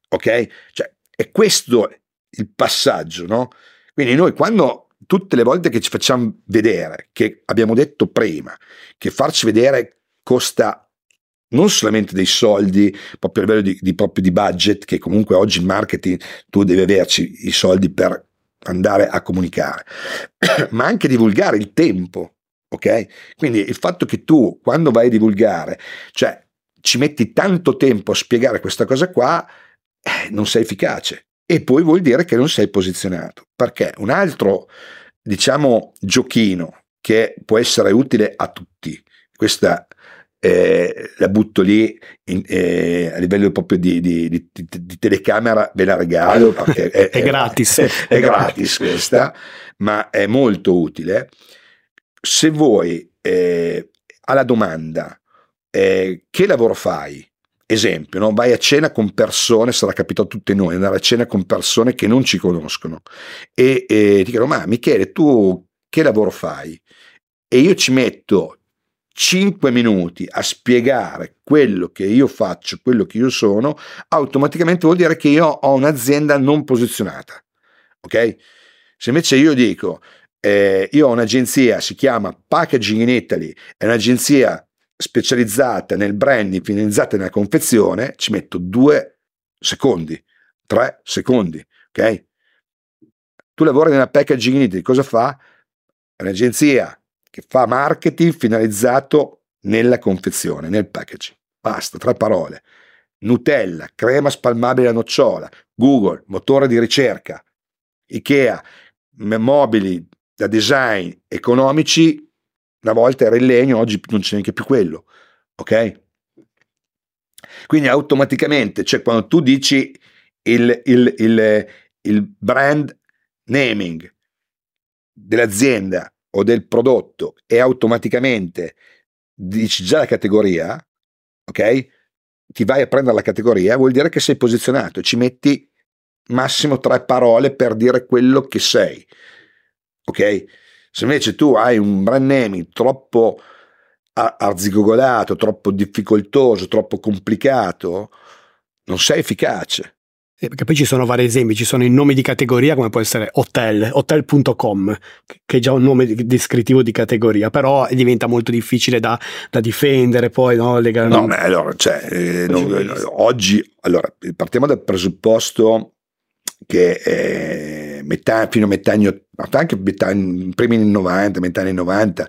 Ok, cioè è questo il passaggio, no? Quindi noi quando tutte le volte che ci facciamo vedere, che abbiamo detto prima, che farci vedere costa non solamente dei soldi, proprio a livello di, di, proprio di budget, che comunque oggi il marketing tu devi averci i soldi per andare a comunicare, ma anche divulgare il tempo. Ok? Quindi il fatto che tu quando vai a divulgare, cioè ci metti tanto tempo a spiegare questa cosa qua, eh, non sei efficace. E poi vuol dire che non sei posizionato. Perché un altro, diciamo, giochino che può essere utile a tutti, questa eh, la butto lì in, eh, a livello proprio di, di, di, di, telecamera, ve la regalo perché è, è, gratis. È, è gratis questa, ma è molto utile. Se vuoi eh, alla domanda eh, che lavoro fai? Esempio, no? vai a cena con persone, sarà capitato a tutti noi, andare a cena con persone che non ci conoscono e, e ti chiedono, ma Michele, tu che lavoro fai? E io ci metto 5 minuti a spiegare quello che io faccio, quello che io sono, automaticamente vuol dire che io ho un'azienda non posizionata. Ok? Se invece io dico, eh, io ho un'agenzia, si chiama Packaging in Italy, è un'agenzia specializzata nel branding, finalizzata nella confezione, ci metto due secondi, tre secondi. Ok? Tu lavori nella Packaging in Italy, cosa fa? È un'agenzia che fa marketing finalizzato nella confezione, nel packaging. Basta, tre parole. Nutella, crema spalmabile a nocciola, Google, motore di ricerca, Ikea, mobili da design economici, una volta era il legno, oggi non c'è neanche più quello, ok? Quindi automaticamente, cioè quando tu dici il, il, il, il brand naming dell'azienda o del prodotto e automaticamente dici già la categoria, ok? Ti vai a prendere la categoria, vuol dire che sei posizionato, ci metti massimo tre parole per dire quello che sei, ok? Se invece tu hai un brand naming troppo arzigogolato, troppo difficoltoso, troppo complicato, non sei efficace. Eh, perché poi ci sono vari esempi, ci sono i nomi di categoria come può essere hotel, hotel.com, che è già un nome descrittivo di categoria, però diventa molto difficile da, da difendere poi, no? Legalmente. No, ma allora, cioè, eh, non, oggi, allora, partiamo dal presupposto che eh, metà, fino a metà anni, anche metà, primi anni 90, metà anni 90,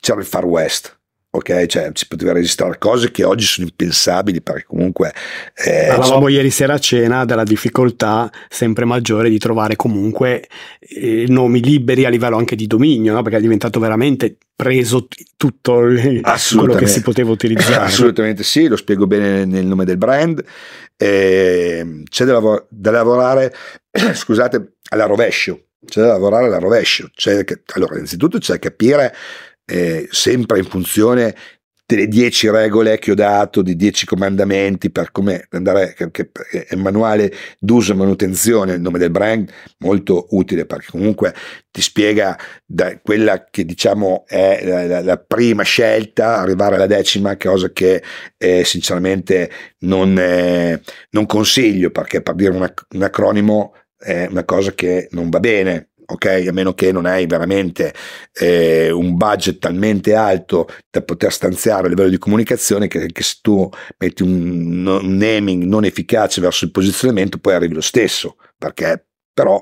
c'era il Far West, ok? Cioè si poteva registrare cose che oggi sono impensabili perché comunque... Eh, Parlavamo ieri sera a cena della difficoltà sempre maggiore di trovare comunque eh, nomi liberi a livello anche di dominio, no? perché è diventato veramente preso tutto il, quello che si poteva utilizzare. Assolutamente sì, lo spiego bene nel nome del brand. Eh, c'è da, lav- da lavorare, scusate, alla rovescio. C'è da lavorare alla rovescio. Che, allora, innanzitutto c'è da capire eh, sempre in funzione delle dieci regole che ho dato, di dieci comandamenti per come andare, che, che è il manuale d'uso e manutenzione, il nome del brand, molto utile perché comunque ti spiega da quella che diciamo è la, la, la prima scelta, arrivare alla decima, cosa che eh, sinceramente non, eh, non consiglio perché per dire un, un acronimo è una cosa che non va bene, ok? A meno che non hai veramente eh, un budget talmente alto da poter stanziare a livello di comunicazione che, che se tu metti un, un, naming non efficace verso il posizionamento poi arrivi lo stesso, perché però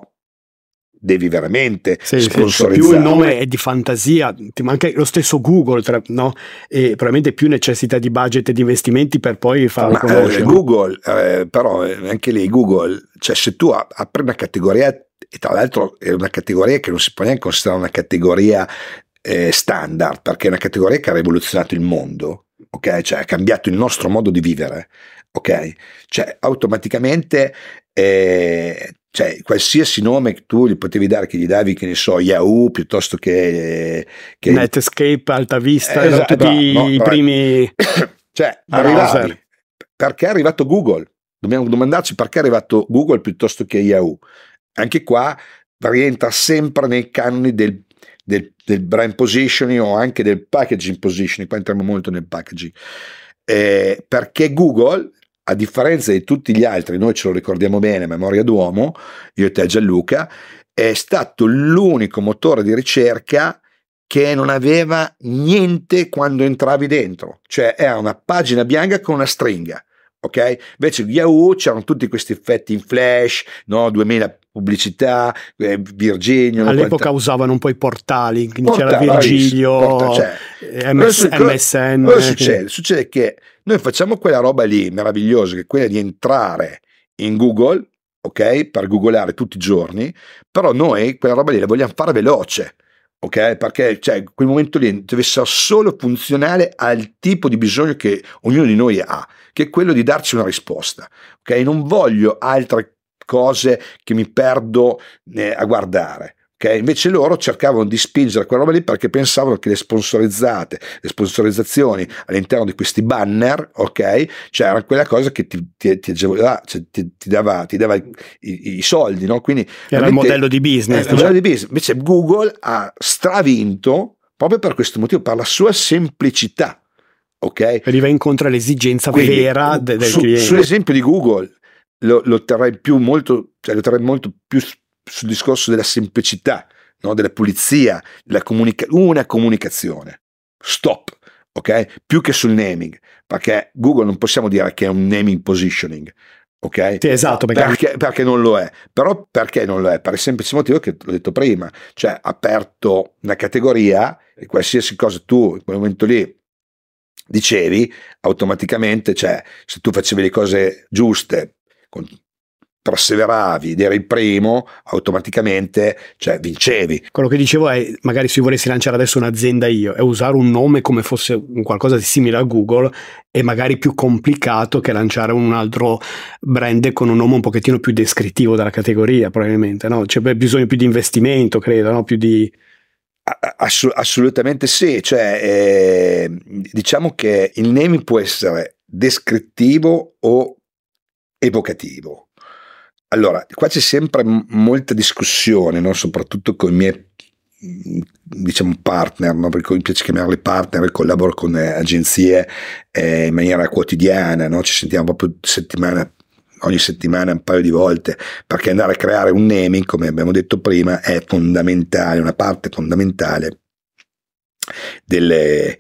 devi veramente sì, sponsorizzare. Sì, più il nome è di fantasia, ma anche lo stesso Google, tra, no? E probabilmente più necessità di budget e di investimenti per poi farlo ma, conoscere. Eh, Google, eh, però eh, anche lì Google, cioè se tu apri una categoria e tra l'altro è una categoria che non si può neanche considerare una categoria eh, standard, perché è una categoria che ha rivoluzionato il mondo, ok? Cioè ha cambiato il nostro modo di vivere, ok? Cioè automaticamente eh, cioè, qualsiasi nome che tu gli potevi dare, che gli davi, che ne so, Yahoo piuttosto che, che... Netscape, Alta Vista, eh, esatto, tutti no, i primi cioè, arrivavi, perché è arrivato Google? Dobbiamo domandarci perché è arrivato Google piuttosto che Yahoo. Anche qua rientra sempre nei canoni del, del, del brand positioning o anche del packaging positioning, qua entriamo molto nel packaging, eh, perché Google, a differenza di tutti gli altri, noi ce lo ricordiamo bene, memoria d'uomo, io e te Gianluca, è stato l'unico motore di ricerca che non aveva niente quando entravi dentro, cioè era una pagina bianca con una stringa ok? Invece Yahoo c'erano tutti questi effetti in flash, no? 2000 pubblicità, eh, Virginio. All'epoca quanta... usavano un po' i portali, portali c'era Virgilio, porta, cioè, eh, MS, cosa, MSN. Cosa succede? Succede che noi facciamo quella roba lì meravigliosa, che è quella di entrare in Google, ok, per googolare tutti i giorni, però noi quella roba lì la vogliamo fare veloce ok? Perché cioè, quel momento lì deve essere solo funzionale al tipo di bisogno che ognuno di noi ha, che è quello di darci una risposta, ok? Non voglio altre cose che mi perdo eh, a guardare. Okay? Invece loro cercavano di spingere quella roba lì perché pensavano che le sponsorizzate, le sponsorizzazioni all'interno di questi banner, ok? Cioè era quella cosa che ti, ti, ti, agevolava, cioè ti, ti, dava, ti dava i, i, soldi, no? Quindi era il modello di business. Il modello di business. Invece Google ha stravinto proprio per questo motivo, per la sua semplicità. Ok? Veniva incontro all'esigenza Quindi, vera del su, cliente. Sull'esempio di Google lo, lo terrei più molto, cioè lo terrei molto più sul discorso della semplicità, no? della pulizia, della comunica- una comunicazione. Stop, ok? Più che sul naming, perché Google non possiamo dire che è un naming positioning. Ok? Sì, esatto, perché... Perché, non lo è. Però perché non lo è? Per il semplice motivo che l'ho detto prima, cioè aperto una categoria e qualsiasi cosa tu in quel momento lì dicevi, automaticamente, cioè se tu facevi le cose giuste, con perseveravi ed eri il primo, automaticamente cioè, vincevi. Quello che dicevo è, magari se io volessi lanciare adesso un'azienda io, è usare un nome come fosse qualcosa di simile a Google è magari più complicato che lanciare un altro brand con un nome un pochettino più descrittivo della categoria, probabilmente, no? C'è bisogno più di investimento, credo, no? Più di... Ass- assolutamente sì, cioè eh, diciamo che il name può essere descrittivo o evocativo allora, qua c'è sempre molta discussione, no? soprattutto con i miei diciamo partner, no? perché mi piace chiamarli partner, collaboro con eh, agenzie eh, in maniera quotidiana, no? ci sentiamo proprio settimana, ogni settimana un paio di volte, perché andare a creare un naming, come abbiamo detto prima, è fondamentale, una parte fondamentale delle,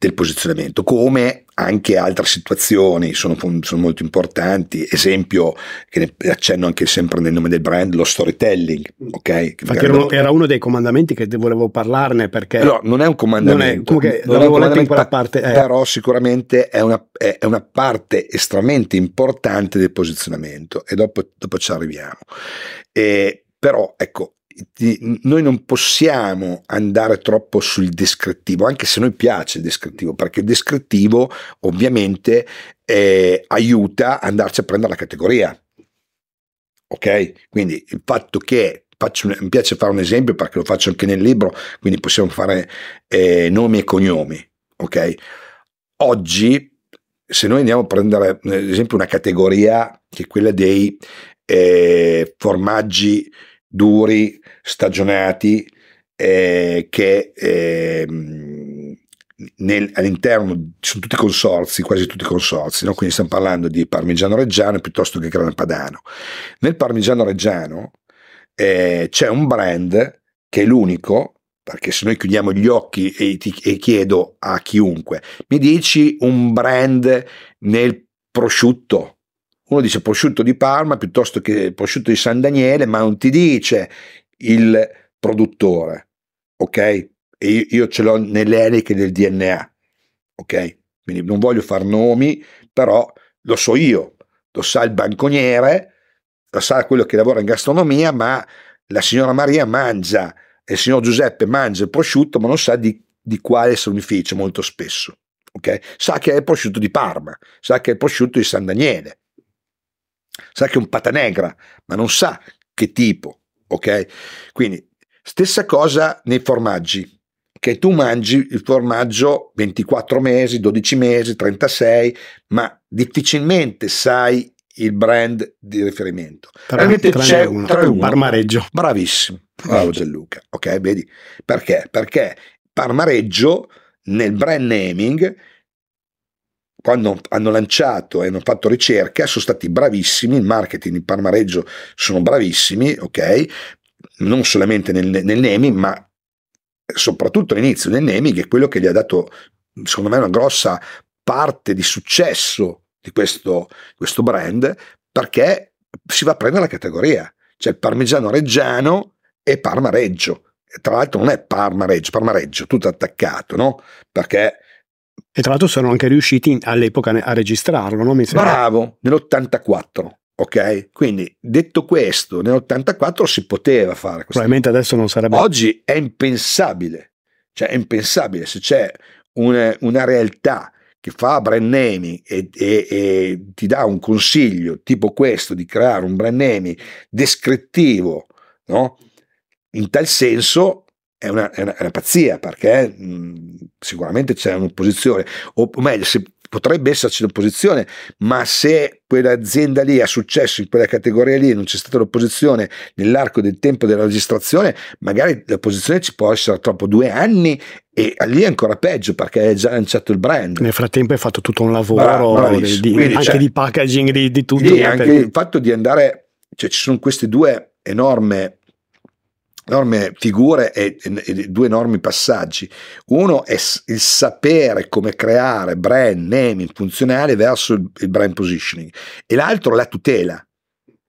del posizionamento, come anche altre situazioni sono, sono, molto importanti. Esempio, che accenno anche sempre nel nome del brand, lo storytelling. Okay? Era, era, uno dei comandamenti che volevo parlarne perché. No, non è un comandamento. Non è, l'avevo letto in quella parte. Eh. Però sicuramente è una, è, è una, parte estremamente importante del posizionamento e dopo, dopo ci arriviamo. E, però ecco, noi non possiamo andare troppo sul descrittivo, anche se a noi piace il descrittivo, perché il descrittivo ovviamente eh, aiuta ad andarci a prendere la categoria. Ok? Quindi il fatto che un, mi piace fare un esempio perché lo faccio anche nel libro, quindi possiamo fare eh, nomi e cognomi. Ok? Oggi, se noi andiamo a prendere ad esempio una categoria che è quella dei eh, formaggi duri, stagionati, eh, che eh, nel, all'interno sono tutti consorzi, quasi tutti consorzi, no? quindi stiamo parlando di parmigiano reggiano piuttosto che grana padano. Nel parmigiano reggiano eh, c'è un brand che è l'unico, perché se noi chiudiamo gli occhi e, ti, e chiedo a chiunque, mi dici un brand nel prosciutto, uno dice prosciutto di Parma piuttosto che prosciutto di San Daniele, ma non ti dice il produttore, ok? E io, io ce l'ho nelle eliche del DNA, ok? Quindi non voglio far nomi, però lo so io, lo sa il banconiere, lo sa quello che lavora in gastronomia, ma la signora Maria mangia, e il signor Giuseppe mangia il prosciutto, ma non sa di, di quale sonificio molto spesso. Okay? Sa che è il prosciutto di Parma, sa che è il prosciutto di San Daniele, sa che è un pata negra, ma non sa che tipo, ok? Quindi stessa cosa nei formaggi, che tu mangi il formaggio 24 mesi, 12 mesi, 36, ma difficilmente sai il brand di riferimento. Veramente c'è uno, un Parmareggio. Bravissimo, bravo Gianluca. Ok, vedi? Perché? Perché Parmareggio nel brand naming quando hanno lanciato e hanno fatto ricerca sono stati bravissimi, il marketing di Parmareggio sono bravissimi, ok? Non solamente nel, nel naming, ma soprattutto all'inizio nel naming, è quello che gli ha dato, secondo me, una grossa parte di successo di questo, questo brand, perché si va a prendere la categoria. c'è il parmigiano reggiano e Parma Reggio. E tra l'altro non è Parma Reggio, Parma Reggio, tutto attaccato, no? Perché e tra l'altro sono anche riusciti all'epoca a registrarlo, no? Bravo, nell'84. Ok? Quindi detto questo, nell'84 si poteva fare questo. Probabilmente adesso non sarebbe. Oggi è impensabile. Cioè, è impensabile se c'è una, una realtà che fa brand naming e, e, e, ti dà un consiglio tipo questo di creare un brand naming descrittivo, no? In tal senso è una, è una, è una pazzia perché mh, sicuramente c'è un'opposizione, o, o meglio, se, potrebbe esserci l'opposizione, ma se quell'azienda lì ha successo in quella categoria lì e non c'è stata l'opposizione nell'arco del tempo della registrazione, magari l'opposizione ci può essere troppo due anni e lì è ancora peggio perché hai già lanciato il brand. Nel frattempo hai fatto tutto un lavoro Bra- di, di, anche cioè, di packaging, di, di tutto. Sì, anche il fatto di andare, cioè ci sono queste due enorme enorme figure e, e, due enormi passaggi. Uno è il sapere come creare brand naming funzionale verso il, il brand positioning e l'altro la tutela.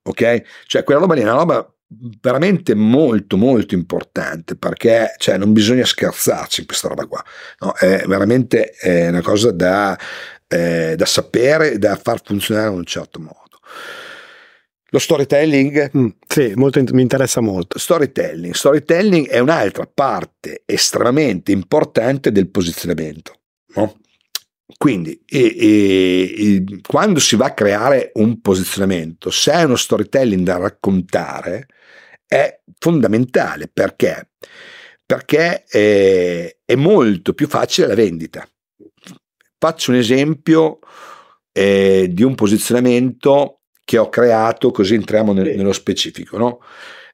Ok? Cioè quella roba lì è una roba veramente molto molto importante perché cioè, non bisogna scherzarci in questa roba qua no? è veramente è una cosa da, eh, da sapere da far funzionare in un certo modo lo storytelling? Mm, sì, molto, mi interessa molto. Storytelling. Storytelling è un'altra parte estremamente importante del posizionamento. No? Quindi, e, e, quando si va a creare un posizionamento, se hai uno storytelling da raccontare, è fondamentale perché? Perché è, è molto più facile la vendita. Faccio un esempio eh, di un posizionamento che ho creato, così entriamo nel, nello specifico. No?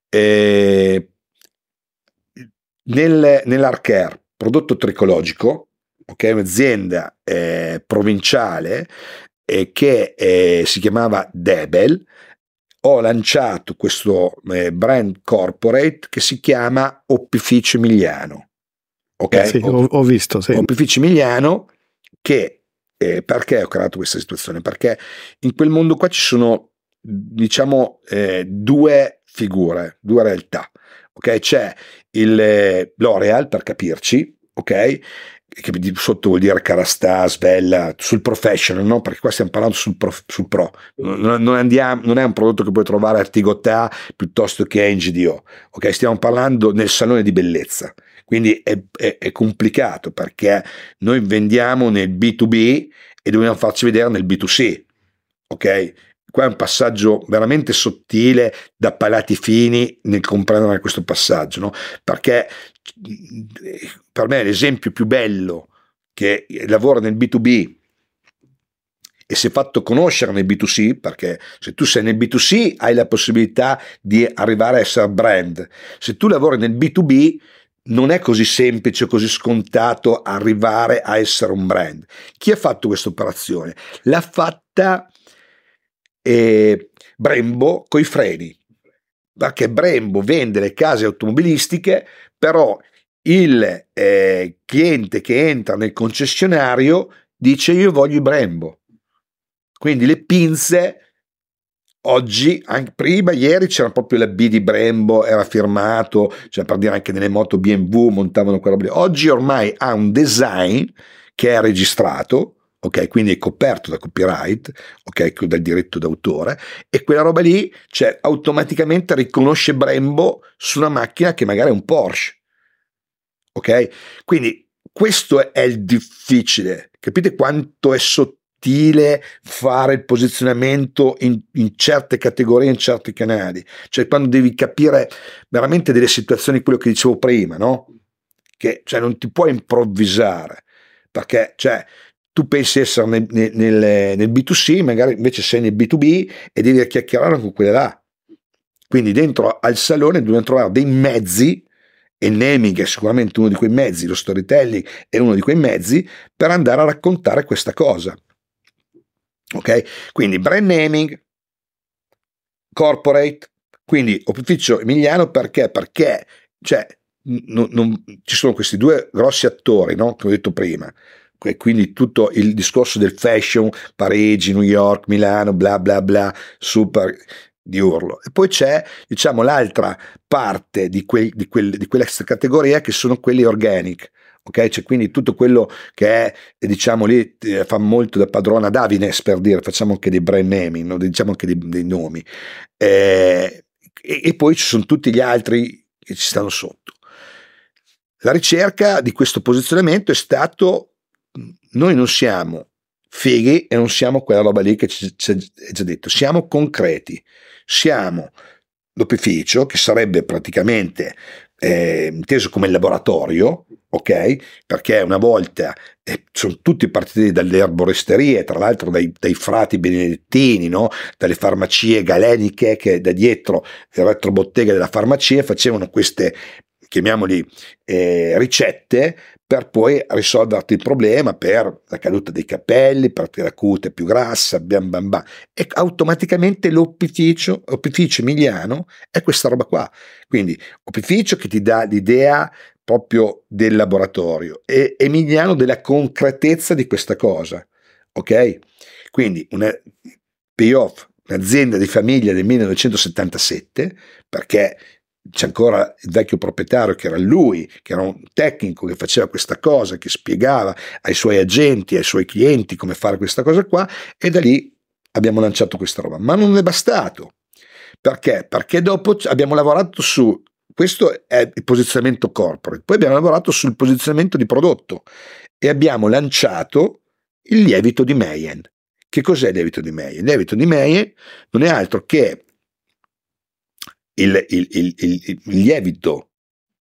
Eh, nel, nell'Arcare, prodotto tricologico, okay, un'azienda eh, provinciale eh, che eh, si chiamava Debel, ho lanciato questo eh, brand corporate che si chiama Opificio Emiliano. Ok, sì, ho, ho, visto. Sì. Opificio Emiliano che eh, perché ho creato questa situazione? Perché in quel mondo qua ci sono, diciamo, eh, due figure, due realtà. Ok, c'è il eh, L'Oreal per capirci, ok? Che sotto vuol dire carastà, svella, sul professional, no? Perché qua stiamo parlando sul pro. Sul pro. Non, non, andiamo, non, è un prodotto che puoi trovare a Artigotà piuttosto che in GDO, ok? Stiamo parlando nel salone di bellezza. Quindi è, è, è complicato perché noi vendiamo nel B2B e dobbiamo farci vedere nel B2C. Ok? Qua è un passaggio veramente sottile da palati fini nel comprendere questo passaggio, no? perché per me l'esempio più bello che lavora nel B2B e si è fatto conoscere nel B2C, perché se tu sei nel B2C hai la possibilità di arrivare a essere brand, se tu lavori nel B2B non è così semplice, così scontato arrivare a essere un brand. Chi ha fatto questa operazione? L'ha fatta eh, Brembo coi freni, perché Brembo vende le case automobilistiche, però il eh, cliente che entra nel concessionario dice io voglio i Brembo. Quindi le pinze Oggi, anche prima, ieri c'era proprio la B di Brembo, era firmato, cioè per dire anche nelle moto BMW montavano quella roba. Oggi ormai ha un design che è registrato, ok, quindi è coperto da copyright, ok, dal diritto d'autore, e quella roba lì, cioè, automaticamente riconosce Brembo su una macchina che magari è un Porsche, ok? Quindi questo è il difficile, capite quanto è sottile sottile fare il posizionamento in, in, certe categorie, in certi canali, cioè quando devi capire veramente delle situazioni, quello che dicevo prima, no? Che cioè, non ti puoi improvvisare, perché cioè, tu pensi essere nel, nel, nel, B2C, magari invece sei nel B2B e devi chiacchierare con quelle là. Quindi dentro al salone dobbiamo trovare dei mezzi e il naming è sicuramente uno di quei mezzi, lo storytelling è uno di quei mezzi per andare a raccontare questa cosa. Ok? Quindi brand naming, corporate, quindi opificio emiliano perché? Perché cioè, non, non, ci sono questi due grossi attori, no? Che ho detto prima. E quindi tutto il discorso del fashion, Parigi, New York, Milano, bla bla bla, super. di urlo. E poi c'è, diciamo, l'altra parte di, quel, di, quel, di quell'extra categoria che sono quelli organic. Ok, c'è quindi tutto quello che è, diciamo lì, fa molto da padrona Davines per dire, facciamo anche dei brand naming, no? diciamo anche dei, dei nomi. Eh, e, e poi ci sono tutti gli altri che ci stanno sotto. La ricerca di questo posizionamento è stato, noi non siamo fighi e non siamo quella roba lì che ci, ci è già detto, siamo concreti, siamo l'opificio che sarebbe praticamente eh, inteso come laboratorio, ok? Perché una volta eh, sono tutti partiti dalle erboristerie, tra l'altro dai, dai frati benedettini, no? dalle farmacie galeniche che da dietro il retrobottega della farmacia facevano queste chiamiamoli eh, ricette per poi risolverti il problema per la caduta dei capelli, per la cute più grassa, bam bam bam. E automaticamente l'opificio, l'opificio emiliano è questa roba qua. Quindi opificio che ti dà l'idea proprio del laboratorio e emiliano della concretezza di questa cosa. Ok? Quindi una payoff, un'azienda di famiglia del 1977, perché c'è ancora il vecchio proprietario che era lui, che era un tecnico che faceva questa cosa, che spiegava ai suoi agenti, ai suoi clienti come fare questa cosa qua e da lì abbiamo lanciato questa roba. Ma non è bastato. Perché? Perché dopo abbiamo lavorato su, questo è il posizionamento corporate, poi abbiamo lavorato sul posizionamento di prodotto e abbiamo lanciato il lievito di Mayen. Che cos'è il lievito di Mayen? Il lievito di Mayen non è altro che il, il, il, il, lievito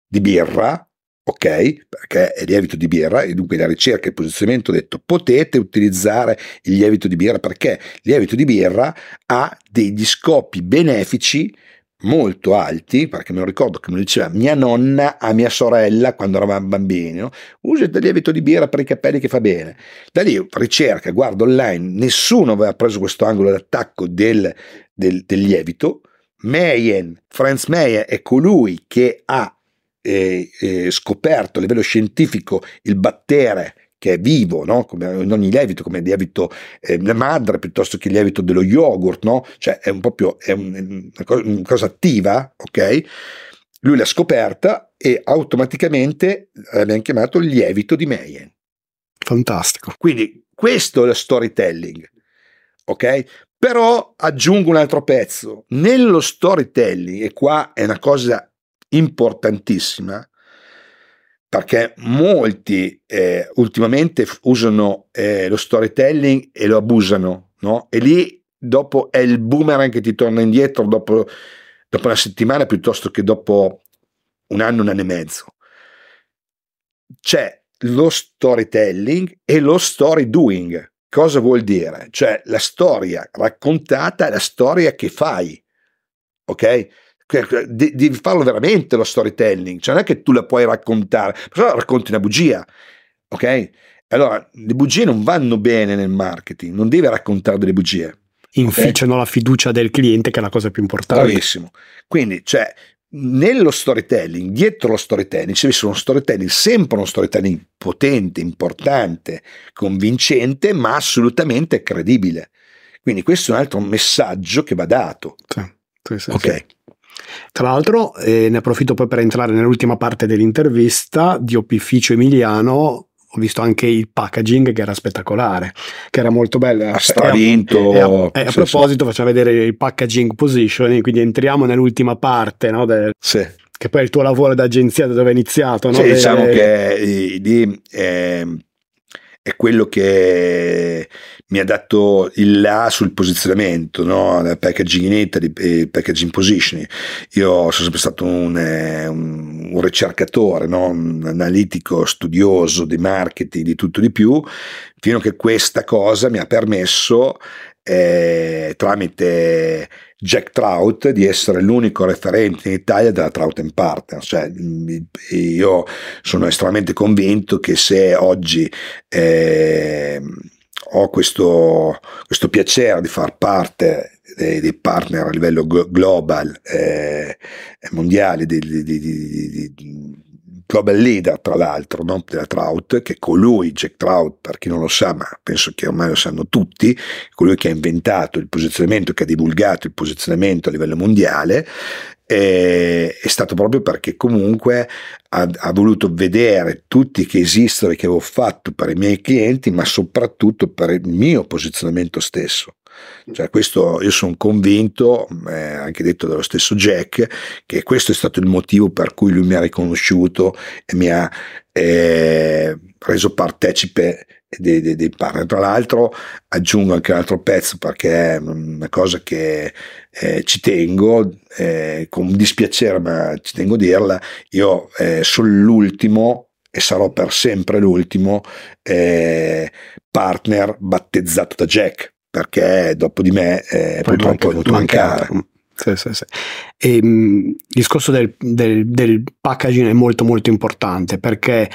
di birra, ok? Perché è lievito di birra e dunque la ricerca e il posizionamento ho detto potete utilizzare il lievito di birra perché il lievito di birra ha degli scopi benefici molto alti, perché me lo ricordo che me lo diceva mia nonna a mia sorella quando eravamo bambini, no? usa il lievito di birra per i capelli che fa bene. Da lì ricerca, guardo online, nessuno aveva preso questo angolo d'attacco del, del, del lievito, Mayen, Franz Mayen è colui che ha eh, eh, scoperto a livello scientifico il battere che è vivo, no? come in ogni lievito, come il lievito eh, madre piuttosto che il lievito dello yogurt, no? cioè è un proprio è un, una, cosa, una, cosa, attiva, ok? Lui l'ha scoperta e automaticamente l'abbiamo chiamato il lievito di Mayen. Fantastico. Quindi questo è lo storytelling, ok? Però aggiungo un altro pezzo. Nello storytelling, e qua è una cosa importantissima, perché molti eh, ultimamente usano eh, lo storytelling e lo abusano, no? E lì dopo è il boomerang che ti torna indietro dopo, dopo una settimana piuttosto che dopo un anno, un anno e mezzo. C'è lo storytelling e lo story doing. Cosa vuol dire? Cioè la storia raccontata è la storia che fai, ok? devi farlo veramente lo storytelling, cioè non è che tu la puoi raccontare, però racconti una bugia, ok? Allora, le bugie non vanno bene nel marketing, non devi raccontare delle bugie. Inficiano okay? la fiducia del cliente, che è la cosa più importante. Bravissimo. Quindi, cioè, nello storytelling, dietro lo storytelling, ci deve essere uno storytelling, sempre uno storytelling potente, importante, convincente, ma assolutamente credibile. Quindi questo è un altro messaggio che va dato. Sì, sì, sì, ok. Tra l'altro, eh, ne approfitto poi per entrare nell'ultima parte dell'intervista di Opificio Emiliano, ho visto anche il packaging che era spettacolare, che era molto bello. Ha stravinto. E a, e a, e a proposito, facciamo vedere il packaging positioning, quindi entriamo nell'ultima parte, no, del, sì. che poi è il tuo lavoro d'agenzia da dove è iniziato. No? Sì, diciamo che lì eh, è quello che mi ha dato il là sul posizionamento, no? packaging in Italy e packaging positioning. Io sono sempre stato un, eh, un, un ricercatore, no? un analitico, studioso di marketing, di tutto di più, fino a che questa cosa mi ha permesso eh, tramite Jack Trout di essere l'unico referente in Italia della Trout Partners. Cioè, io sono estremamente convinto che se oggi eh, ho questo, questo, piacere di far parte dei, dei partner a livello global, eh, mondiale, di, di, di, global leader tra l'altro no? della Trout, che è colui, Jack Trout, per chi non lo sa, ma penso che ormai lo sanno tutti, colui che ha inventato il posizionamento, che ha divulgato il posizionamento a livello mondiale, eh, è stato proprio perché comunque ha, ha, voluto vedere tutti che esistono e che avevo fatto per i miei clienti, ma soprattutto per il mio posizionamento stesso. Cioè questo io sono convinto, eh, anche detto dallo stesso Jack, che questo è stato il motivo per cui lui mi ha riconosciuto e mi ha eh, reso partecipe dei, dei, dei, partner. Tra l'altro aggiungo anche un altro pezzo perché è una cosa che eh, ci tengo, eh, con dispiacere ma ci tengo a dirla, io eh, sono l'ultimo e sarò per sempre l'ultimo eh, partner battezzato da Jack perché dopo di me eh, purtroppo è venuto mancare. Sì, sì, sì. E, mh, il discorso del, del, del, packaging è molto molto importante perché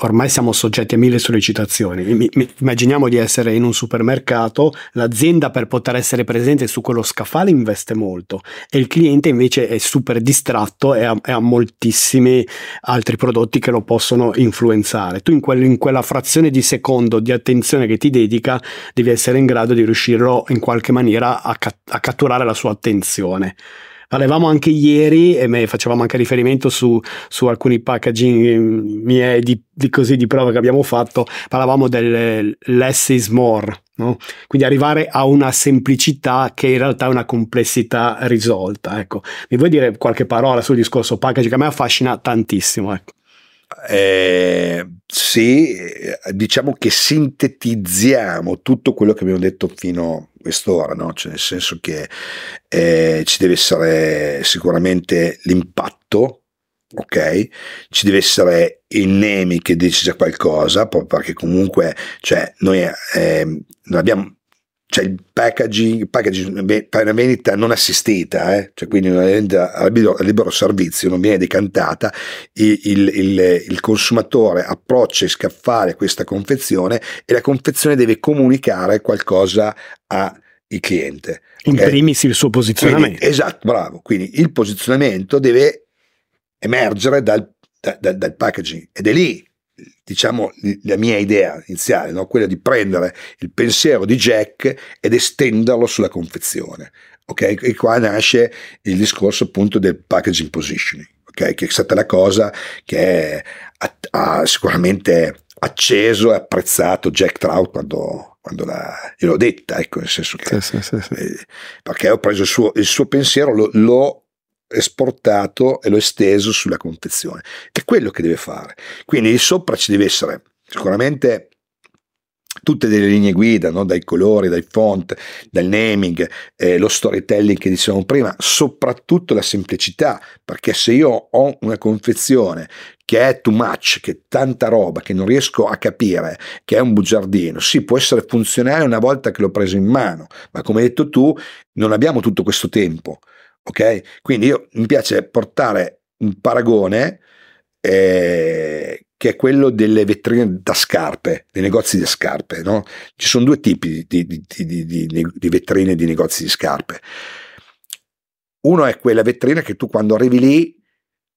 ormai siamo soggetti a mille sollecitazioni. immaginiamo di essere in un supermercato, l'azienda per poter essere presente su quello scaffale investe molto e il cliente invece è super distratto e ha, e ha moltissimi altri prodotti che lo possono influenzare. Tu in, quel, in, quella frazione di secondo di attenzione che ti dedica devi essere in grado di riuscirlo in qualche maniera a, a catturare la sua attenzione. Parlavamo anche ieri e facevamo anche riferimento su, su alcuni packaging miei di, di, così, di prova che abbiamo fatto, parlavamo del less is more, no? quindi arrivare a una semplicità che in realtà è una complessità risolta. Ecco. Mi vuoi dire qualche parola sul discorso packaging che a me affascina tantissimo? Ecco. Eh, sì, diciamo che sintetizziamo tutto quello che abbiamo detto fino a quest'ora, no? cioè nel senso che eh, ci deve essere sicuramente l'impatto, ok? Ci deve essere il nemi che dice già qualcosa, perché comunque cioè, noi eh, non abbiamo c'è il packaging, packaging per una vendita non assistita, eh? cioè quindi una vendita a libero, a libero servizio, non viene decantata, il, il, il, il consumatore approccia e scaffale questa confezione e la confezione deve comunicare qualcosa al cliente. In okay? primis il suo posizionamento. Quindi, esatto, bravo. Quindi il posizionamento deve emergere dal, da, da, dal packaging ed è lì diciamo la mia idea iniziale, no? quella di prendere il pensiero di Jack ed estenderlo sulla confezione. Okay? E qua nasce il discorso appunto del packaging positioning, okay? che è stata la cosa che ha, sicuramente acceso e apprezzato Jack Trout quando, quando la, gliel'ho detta, ecco, nel senso che sì, sì, sì, eh, perché ho preso il suo, il suo pensiero, lo, l'ho esportato e l'ho esteso sulla confezione. È quello che deve fare. Quindi sopra ci deve essere sicuramente tutte delle linee guida, no? dai colori, dai font, dal naming, eh, lo storytelling che dicevamo prima, soprattutto la semplicità, perché se io ho una confezione che è too much, che è tanta roba, che non riesco a capire, che è un bugiardino, sì, può essere funzionale una volta che l'ho preso in mano, ma come hai detto tu, non abbiamo tutto questo tempo. Ok? Quindi io mi piace portare un paragone eh, che è quello delle vetrine da scarpe, dei negozi di scarpe. No? Ci sono due tipi di, di, di, di, vetrine di negozi di scarpe. Uno è quella vetrina che tu quando arrivi lì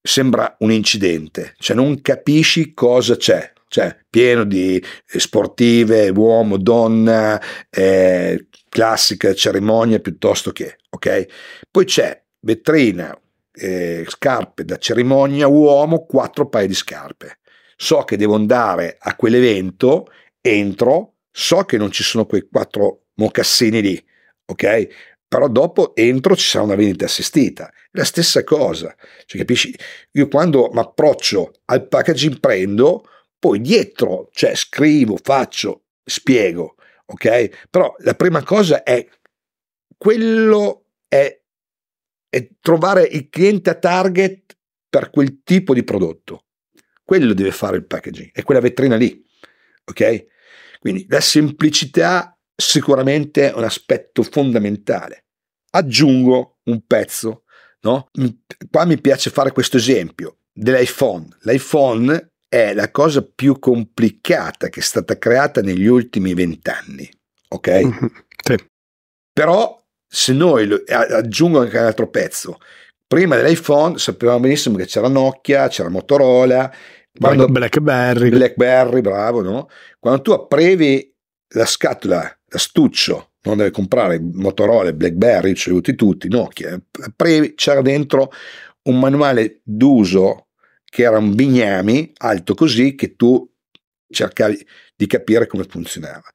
sembra un incidente, cioè non capisci cosa c'è, cioè pieno di sportive, uomo, donna, eh, classica cerimonia piuttosto che, ok? Poi c'è vetrina, eh, scarpe da cerimonia, uomo, quattro paia di scarpe. So che devo andare a quell'evento, entro, so che non ci sono quei quattro mocassini lì, ok? Però dopo entro ci sarà una vendita assistita. La stessa cosa. Cioè, capisci? Io quando mi approccio al packaging prendo, poi dietro, cioè scrivo, faccio, spiego, ok? Però la prima cosa è quello è è trovare il cliente a target per quel tipo di prodotto. Quello deve fare il packaging, è quella vetrina lì. Ok? Quindi la semplicità sicuramente è un aspetto fondamentale. Aggiungo un pezzo, no? Qua mi piace fare questo esempio dell'iPhone. L'iPhone è la cosa più complicata che è stata creata negli ultimi vent'anni. Ok? Mm-hmm. Sì. Però se noi aggiungo anche un altro pezzo, prima dell'iPhone sapevamo benissimo che c'era Nokia, c'era Motorola, quando, Blackberry. Blackberry, bravo, no? Quando tu aprivi la scatola, l'astuccio, non deve comprare Motorola, Blackberry, ce li avuti tutti, Nokia, aprivi, c'era dentro un manuale d'uso che era un bignami alto così che tu cercavi di capire come funzionava.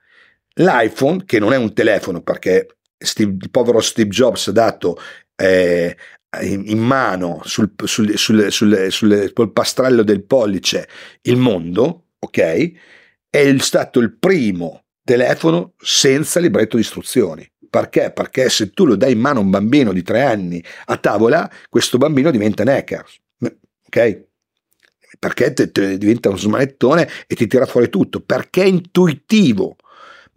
L'iPhone, che non è un telefono perché Steve, il povero Steve Jobs ha dato eh, in mano sul, sul, sul, sul, polpastrello del pollice il mondo, ok? È stato il primo telefono senza libretto di istruzioni. Perché? Perché se tu lo dai in mano a un bambino di tre anni a tavola, questo bambino diventa un hacker. Ok? Perché te, te diventa uno smanettone e ti tira fuori tutto. Perché è intuitivo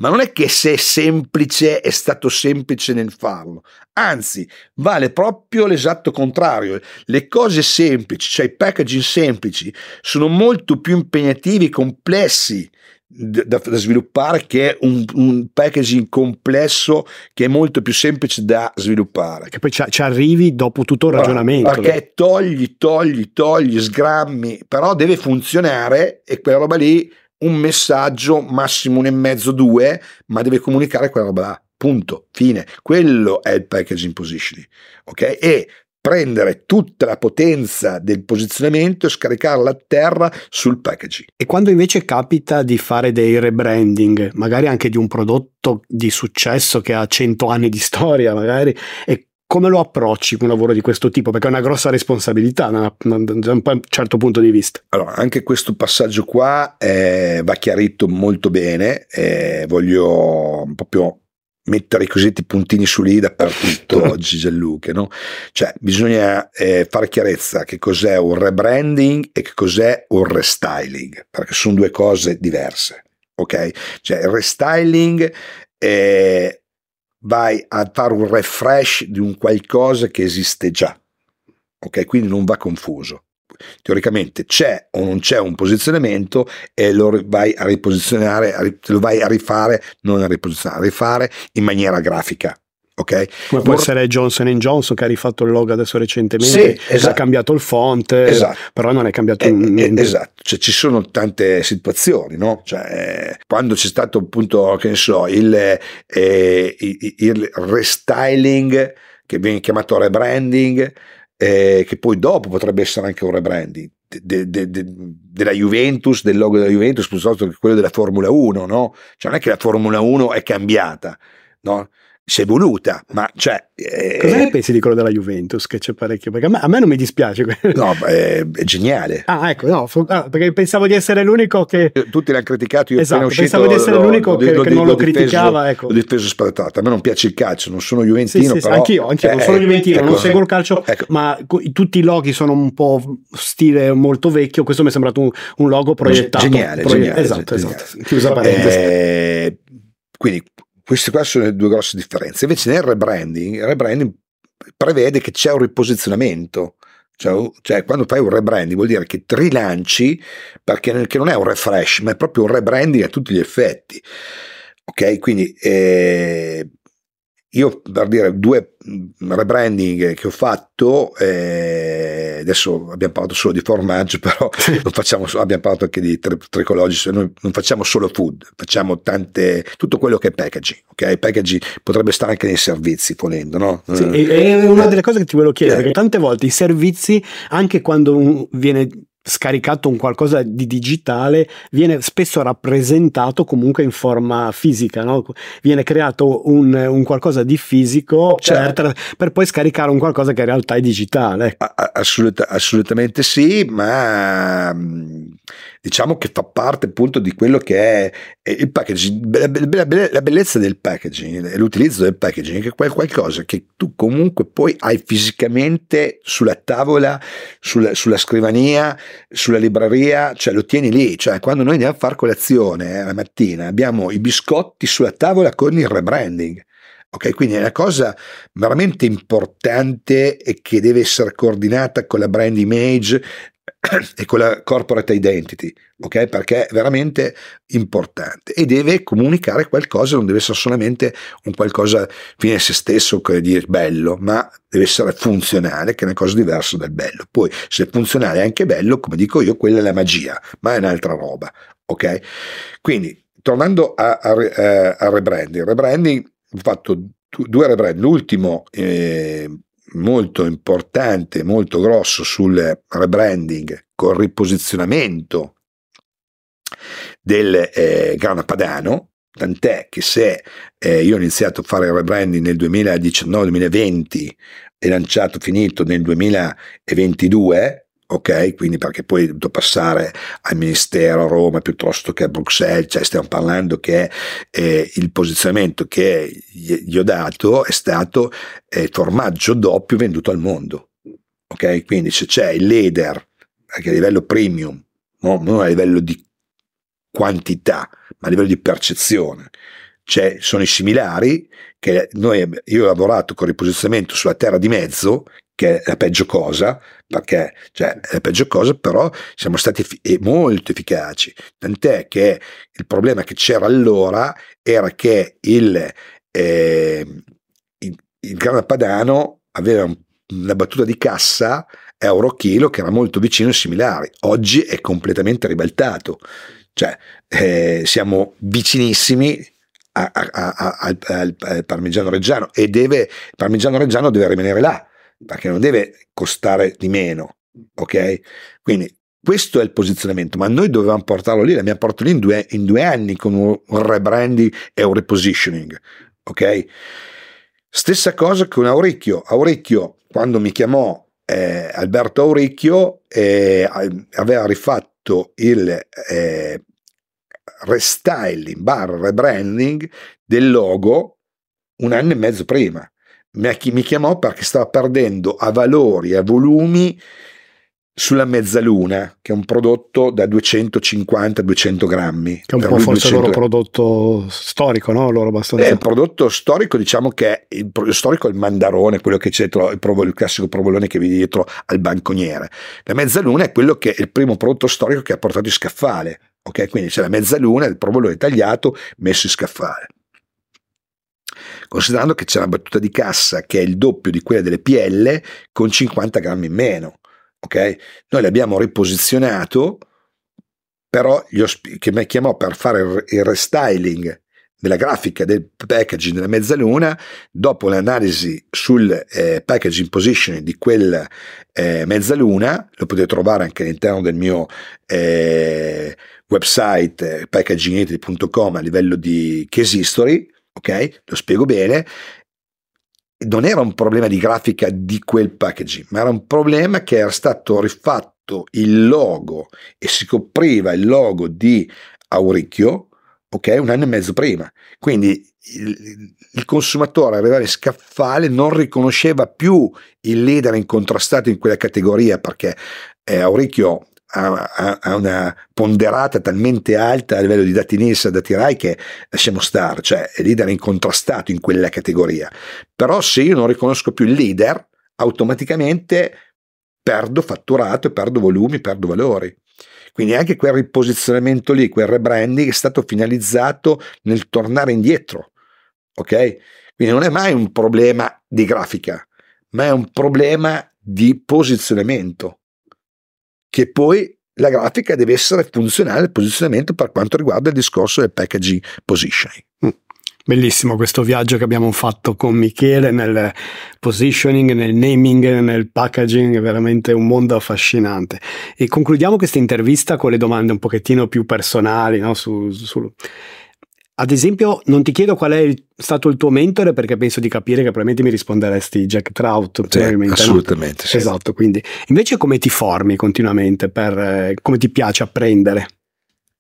ma non è che se è semplice è stato semplice nel farlo, anzi vale proprio l'esatto contrario, le cose semplici, cioè i packaging semplici, sono molto più impegnativi e complessi da, da, sviluppare che un, un, packaging complesso che è molto più semplice da sviluppare. Che poi ci, ci arrivi dopo tutto il ragionamento. Perché togli, togli, togli, sgrammi, però deve funzionare e quella roba lì un messaggio, massimo un e mezzo, due, ma deve comunicare quella roba là. Punto, fine. Quello è il packaging positioning. Ok? E prendere tutta la potenza del posizionamento e scaricarla a terra sul packaging. E quando invece capita di fare dei rebranding, magari anche di un prodotto di successo che ha 100 anni di storia, magari, e come lo approcci un lavoro di questo tipo? Perché è una grossa responsabilità da un certo punto di vista. Allora, anche questo passaggio qua eh, va chiarito molto bene, eh, voglio proprio mettere i cosiddetti puntini su lì dappertutto oggi Gianluca, no? Cioè bisogna eh, fare chiarezza che cos'è un rebranding e che cos'è un restyling, perché sono due cose diverse, ok? Cioè il restyling è vai a fare un refresh di un qualcosa che esiste già. Ok, quindi non va confuso. Teoricamente c'è o non c'è un posizionamento e lo vai a riposizionare, lo vai a rifare, non a riposizionare, a rifare in maniera grafica ok? Come può Vor- essere Johnson Johnson che ha rifatto il logo adesso recentemente, sì, esatto. ha cambiato il font, esatto. però non è cambiato eh, niente. Eh, esatto, cioè, ci sono tante situazioni, no? Cioè, quando c'è stato appunto, che ne so, il, eh, il, il restyling che viene chiamato rebranding, eh, che poi dopo potrebbe essere anche un rebranding. De, de, de, della Juventus, del logo della Juventus, piuttosto che quello della Formula 1, no? Cioè non è che la Formula 1 è cambiata, no? Si è evoluta, ma cioè... Eh, Cosa ne pensi di quello della Juventus? Che c'è parecchio, perché a me, a me non mi dispiace. No, è, è geniale. Ah, ecco, no, ah, perché pensavo di essere l'unico che... Tutti l'hanno criticato, io esatto, uscito... pensavo di essere lo, l'unico lo, che, lo, che non lo criticava, ecco. L'ho difeso sparatato, a me non piace il calcio, non sono juventino, sì, però... anch'io, anch'io eh, non sono juventino, ecco, non seguo il calcio, ecco. ma tutti i loghi sono un po' stile molto vecchio, questo mi è sembrato un, un logo proiettato. Geniale, proie- geniale. Esatto, geniale. esatto. Chiusa parentesi. Eh, quindi queste qua sono le due grosse differenze. Invece nel rebranding, il rebranding prevede che c'è un riposizionamento. Cioè, cioè, quando fai un rebranding vuol dire che ti rilanci perché non è un refresh, ma è proprio un rebranding a tutti gli effetti. Ok, quindi eh, io per dire due rebranding che ho fatto, eh, adesso abbiamo parlato solo di formaggio, però facciamo, abbiamo parlato anche di tricologici, noi non facciamo solo food, facciamo tante, tutto quello che è packaging, ok? Packaging potrebbe stare anche nei servizi, volendo, no? Sì, è una delle cose che ti volevo chiedere, perché tante volte i servizi, anche quando viene scaricato un qualcosa di digitale viene spesso rappresentato comunque in forma fisica, no? viene creato un, un, qualcosa di fisico certo. per, per, poi scaricare un qualcosa che in realtà è digitale. Assolut- assolutamente sì, ma diciamo che fa parte appunto di quello che è il packaging. La, bellezza del packaging, l'utilizzo del packaging, è qualcosa che tu comunque poi hai fisicamente sulla tavola, sulla, sulla scrivania, sulla libreria, cioè lo tieni lì, cioè quando noi andiamo a fare colazione eh, la mattina abbiamo i biscotti sulla tavola con il rebranding. Ok, quindi è una cosa veramente importante e che deve essere coordinata con la brand image e con la corporate identity, ok? Perché è veramente importante e deve comunicare qualcosa, non deve essere solamente un qualcosa fine a se stesso, dire bello, ma deve essere funzionale, che è una cosa diversa dal bello. Poi, se funzionale è anche bello, come dico io, quella è la magia, ma è un'altra roba, ok? Quindi, tornando a, a, a rebranding, rebranding, ho fatto due rebranding, l'ultimo eh, molto importante, molto grosso sul rebranding con riposizionamento del eh, Grana Padano, tant'è che se eh, io ho iniziato a fare il rebranding nel 2019-2020 e lanciato finito nel 2022, ok? Quindi perché poi devo passare al Ministero a Roma piuttosto che a Bruxelles, cioè stiamo parlando che eh, il posizionamento che gli ho dato è stato eh, formaggio doppio venduto al mondo, ok? Quindi se c'è il leader anche a livello premium, no? non a livello di quantità, ma a livello di percezione, cioè, sono i similari che noi, io ho lavorato con riposizionamento sulla terra di mezzo che è la peggio cosa, perché cioè, è la peggio cosa, però siamo stati eff- molto efficaci. Tant'è che il problema che c'era allora era che il, eh, il, il Gran Padano aveva una battuta di cassa euro chilo che era molto vicino e similari. Oggi è completamente ribaltato. Cioè, eh, siamo vicinissimi a, a, a, al, al, parmigiano reggiano e deve, il parmigiano reggiano deve rimanere là perché non deve costare di meno, ok? Quindi questo è il posizionamento, ma noi dovevamo portarlo lì, l'abbiamo portato lì in due, in due anni con un, rebranding e un repositioning, ok? Stessa cosa con Auricchio. Auricchio, quando mi chiamò eh, Alberto Auricchio, eh, aveva rifatto il eh, restyling, bar rebranding del logo un anno e mezzo prima mi chiamò perché stava perdendo a valori, a volumi sulla mezzaluna, che è un prodotto da 250-200 grammi. Che è un po' forse 200... il loro prodotto storico, no? Loro abbastanza... È il prodotto storico, diciamo che è il, il storico è il mandarone, quello che c'è dietro, il, provo, il classico provolone che vedi dietro al banconiere. La mezzaluna è quello che è il primo prodotto storico che ha portato in scaffale. Ok, quindi c'è la mezzaluna, il provolone tagliato, messo in scaffale considerando che c'è una battuta di cassa che è il doppio di quella delle PL con 50 grammi in meno. Ok? Noi l'abbiamo riposizionato, però che mi chiamò per fare il restyling della grafica del packaging della mezzaluna, dopo l'analisi sul eh, packaging positioning di quella eh, mezzaluna, lo potete trovare anche all'interno del mio eh, website packagingity.com a livello di case history, ok? Lo spiego bene. Non era un problema di grafica di quel packaging, ma era un problema che era stato rifatto il logo e si copriva il logo di Auricchio, ok? Un anno e mezzo prima. Quindi il, il consumatore arrivava in scaffale, non riconosceva più il leader incontrastato in quella categoria perché eh, Auricchio ha, ha, una ponderata talmente alta a livello di dati Nielsen, dati RAI che lasciamo stare, cioè è leader incontrastato in quella categoria. Però se io non riconosco più il leader, automaticamente perdo fatturato, perdo volumi, perdo valori. Quindi anche quel riposizionamento lì, quel rebranding è stato finalizzato nel tornare indietro. Ok? Quindi non è mai un problema di grafica, ma è un problema di posizionamento che poi la grafica deve essere funzionale al posizionamento per quanto riguarda il discorso del packaging positioning. Mm. Bellissimo questo viaggio che abbiamo fatto con Michele nel positioning, nel naming, nel packaging, veramente un mondo affascinante. E concludiamo questa intervista con le domande un pochettino più personali, no? su, su ad esempio, non ti chiedo qual è stato il tuo mentore perché penso di capire che probabilmente mi risponderesti Jack Trout. Sì, assolutamente. No? Sì. Esatto, quindi invece come ti formi continuamente, per, eh, come ti piace apprendere?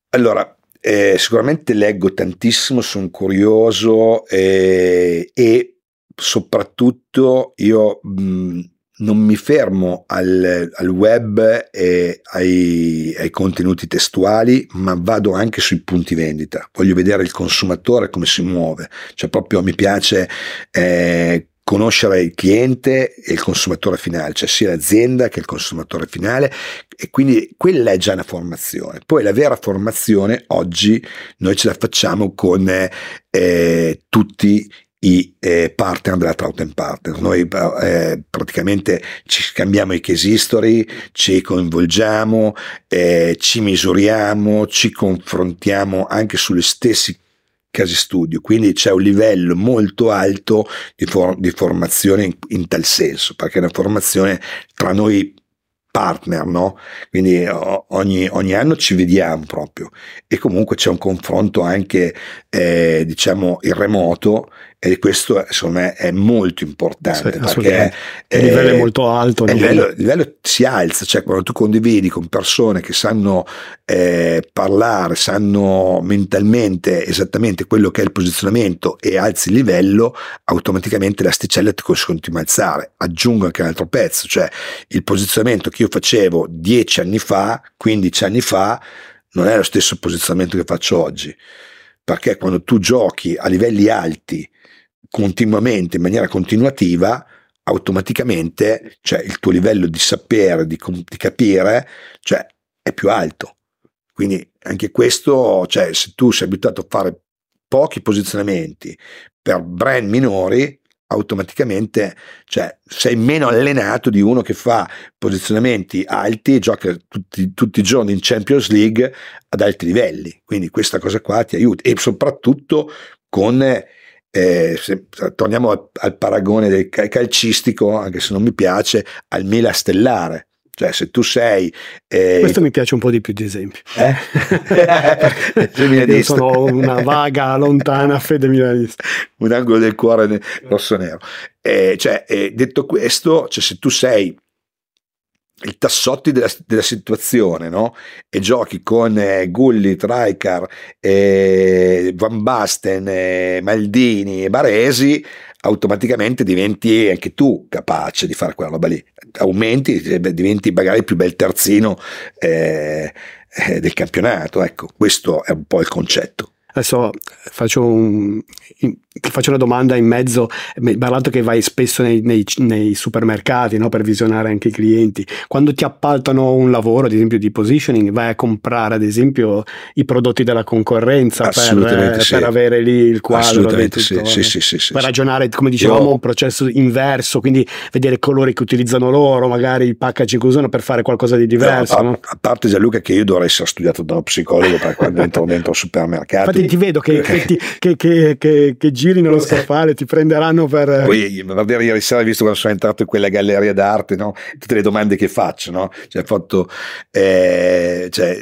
Allora, eh, sicuramente leggo tantissimo, sono curioso eh, e soprattutto io mh, non mi fermo al, al web e ai, ai, contenuti testuali, ma vado anche sui punti vendita. Voglio vedere il consumatore come si muove, cioè proprio mi piace eh, conoscere il cliente e il consumatore finale, cioè sia l'azienda che il consumatore finale e quindi quella è già una formazione. Poi la vera formazione oggi noi ce la facciamo con eh, tutti i eh, partner della Trout Partner. Noi eh, praticamente ci scambiamo i case history, ci coinvolgiamo, eh, ci misuriamo, ci confrontiamo anche sulle stesse casi studio, quindi c'è un livello molto alto di, for- di formazione in, in, tal senso, perché è una formazione tra noi partner, no? Quindi ogni, ogni, anno ci vediamo proprio e comunque c'è un confronto anche, eh, diciamo, in remoto e questo secondo me è molto importante sì, perché il livello è molto alto. Il livello, il livello, si alza, cioè quando tu condividi con persone che sanno eh, parlare, sanno mentalmente esattamente quello che è il posizionamento e alzi il livello, automaticamente l'asticella ti continua a alzare. Aggiungo anche un altro pezzo, cioè il posizionamento che io facevo 10 anni fa, 15 anni fa, non è lo stesso posizionamento che faccio oggi. Perché quando tu giochi a livelli alti continuamente, in maniera continuativa, automaticamente cioè, il tuo livello di sapere, di, di capire, cioè, è più alto. Quindi anche questo, cioè, se tu sei abituato a fare pochi posizionamenti per brand minori, automaticamente cioè, sei meno allenato di uno che fa posizionamenti alti e gioca tutti, tutti, i giorni in Champions League ad alti livelli. Quindi questa cosa qua ti aiuta e soprattutto con eh, se, torniamo al, al, paragone del calcistico, anche se non mi piace, al Mila stellare. Cioè, se tu sei. Eh, Questo mi piace un po' di più di esempio. Eh? Io sono una vaga, lontana fede milanista. Un angolo del cuore rosso-nero. Eh, cioè, eh, detto questo, cioè, se tu sei i tassotti della, della, situazione, no? E giochi con eh, Gulli, Traikar, eh, Van Basten, eh, Maldini e Baresi, automaticamente diventi anche tu capace di fare quella roba lì. Aumenti, eh, diventi magari il più bel terzino eh, eh, del campionato. Ecco, questo è un po' il concetto. Adesso faccio, un, faccio, una domanda in mezzo, parlato che vai spesso nei, nei, nei supermercati no, per visionare anche i clienti, quando ti appaltano un lavoro ad esempio di positioning vai a comprare ad esempio i prodotti della concorrenza per, sì. per, avere lì il quadro tutto, sì, sì, sì, per ragionare come dicevamo Io... un processo inverso, quindi vedere i colori che utilizzano loro, magari i packaging che usano per fare qualcosa di diverso. No, a, a, parte Gianluca che io dovrei essere studiato da uno psicologo per quando entro dentro il supermercato. Infatti, ti vedo che, che, che, che, giri nello scaffale, ti prenderanno per... Poi, vedere ieri sera, visto quando sono entrato in quella galleria d'arte, no? tutte le domande che faccio, no? cioè, fatto, eh, cioè,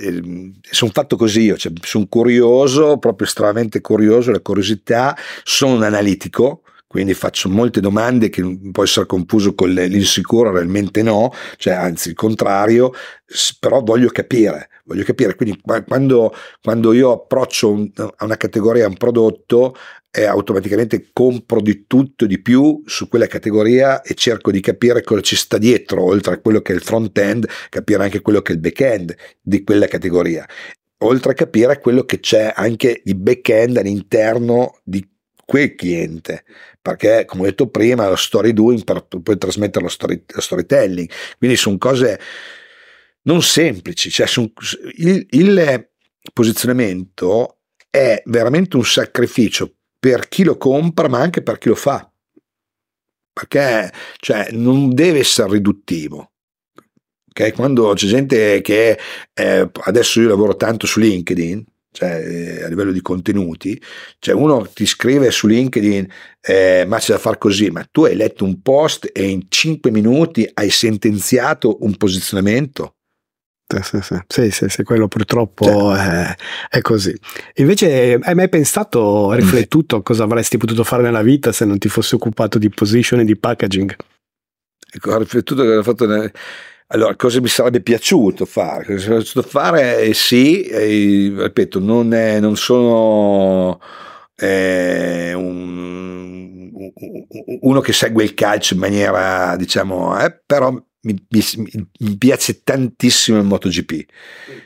sono fatto così io, cioè, sono curioso, proprio estremamente curioso, la curiosità, sono un analitico, quindi faccio molte domande che può essere confuso con l'insicuro, realmente no, cioè anzi il contrario, però voglio capire, voglio capire, quindi quando, quando io approccio un, a una categoria, a un prodotto, eh, automaticamente compro di tutto di più su quella categoria e cerco di capire cosa ci sta dietro, oltre a quello che è il front end, capire anche quello che è il back end di quella categoria, oltre a capire quello che c'è anche di back end all'interno di quel cliente perché come ho detto prima lo story doing per poi trasmettere lo, story, lo storytelling. Quindi sono cose non semplici cioè son, il, il posizionamento è veramente un sacrificio per chi lo compra ma anche per chi lo fa. Perché cioè, non deve essere riduttivo. Okay? quando c'è gente che eh, adesso io lavoro tanto su LinkedIn cioè eh, a livello di contenuti, cioè uno ti scrive su LinkedIn eh, ma c'è da fare così, ma tu hai letto un post e in 5 minuti hai sentenziato un posizionamento. Sì, sì, sì, quello purtroppo cioè. è, è, così. Invece hai mai pensato, riflettuto cosa avresti potuto fare nella vita se non ti fossi occupato di position e di packaging? Ecco, ho riflettuto che ho fatto... Nel allora, cosa mi sarebbe piaciuto fare? Cosa mi sarebbe piaciuto fare? Eh, sì, eh, ripeto, non, è, non sono eh, un, uno che segue il calcio in maniera, diciamo, eh, però mi, mi, mi, piace tantissimo il MotoGP.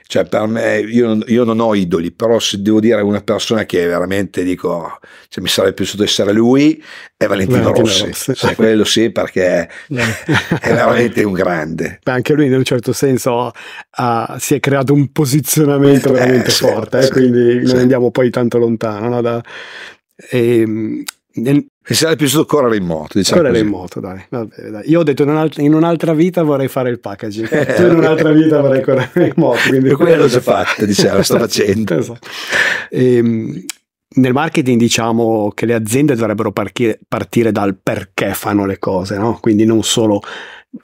Cioè, per me, io non, io non, ho idoli, però se devo dire una persona che veramente dico, cioè, mi sarebbe piaciuto essere lui, è Valentino, Valentino Rossi. Rossi. Cioè, quello sì, perché è veramente un grande. Beh, anche lui in un certo senso uh, si è creato un posizionamento eh, veramente sì, forte, eh, sì, quindi sì. non andiamo poi tanto lontano. No? Da, e, ehm, nel, mi sarebbe piaciuto correre in moto. Diciamo correre così. in moto, dai. Vabbè, dai. Io ho detto in, un'altra, in un'altra vita vorrei fare il packaging, eh, tu in un'altra vita vorrei correre in moto. Quindi e quello l'ho già fatto, diciamo, lo sto facendo. esatto. e, ehm, nel marketing diciamo che le aziende dovrebbero partire, partire dal perché fanno le cose, no? quindi non solo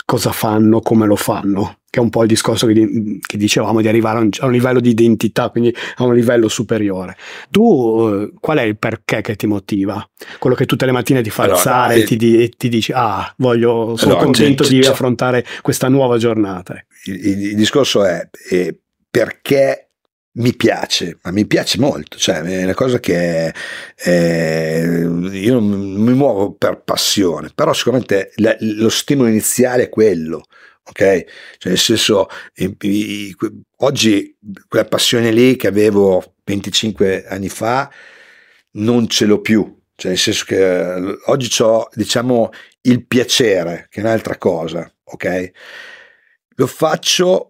cosa fanno, come lo fanno che è un po' il discorso che, che dicevamo di arrivare a un, a un, livello di identità, quindi a un livello superiore. Tu eh, qual è il perché che ti motiva? Quello che tutte le mattine ti fa allora, alzare eh, e, ti, e, ti, dici ah, voglio, sono allora, contento c'è, di c'è, affrontare questa nuova giornata. Il, il, il discorso è, è perché mi piace, ma mi piace molto, cioè è una cosa che eh, io mi muovo per passione, però sicuramente lo stimolo iniziale è quello, ok? Cioè nel senso, oggi quella passione lì che avevo 25 anni fa non ce l'ho più, cioè nel senso che oggi ho, diciamo, il piacere, che è un'altra cosa, ok? Lo faccio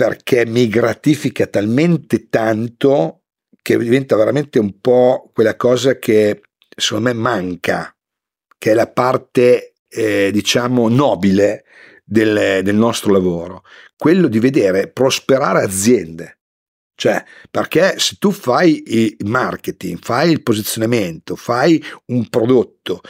perché mi gratifica talmente tanto che diventa veramente un po' quella cosa che secondo me manca, che è la parte, eh, diciamo, nobile del, del nostro lavoro, quello di vedere prosperare aziende. Cioè, perché se tu fai il marketing, fai il posizionamento, fai un prodotto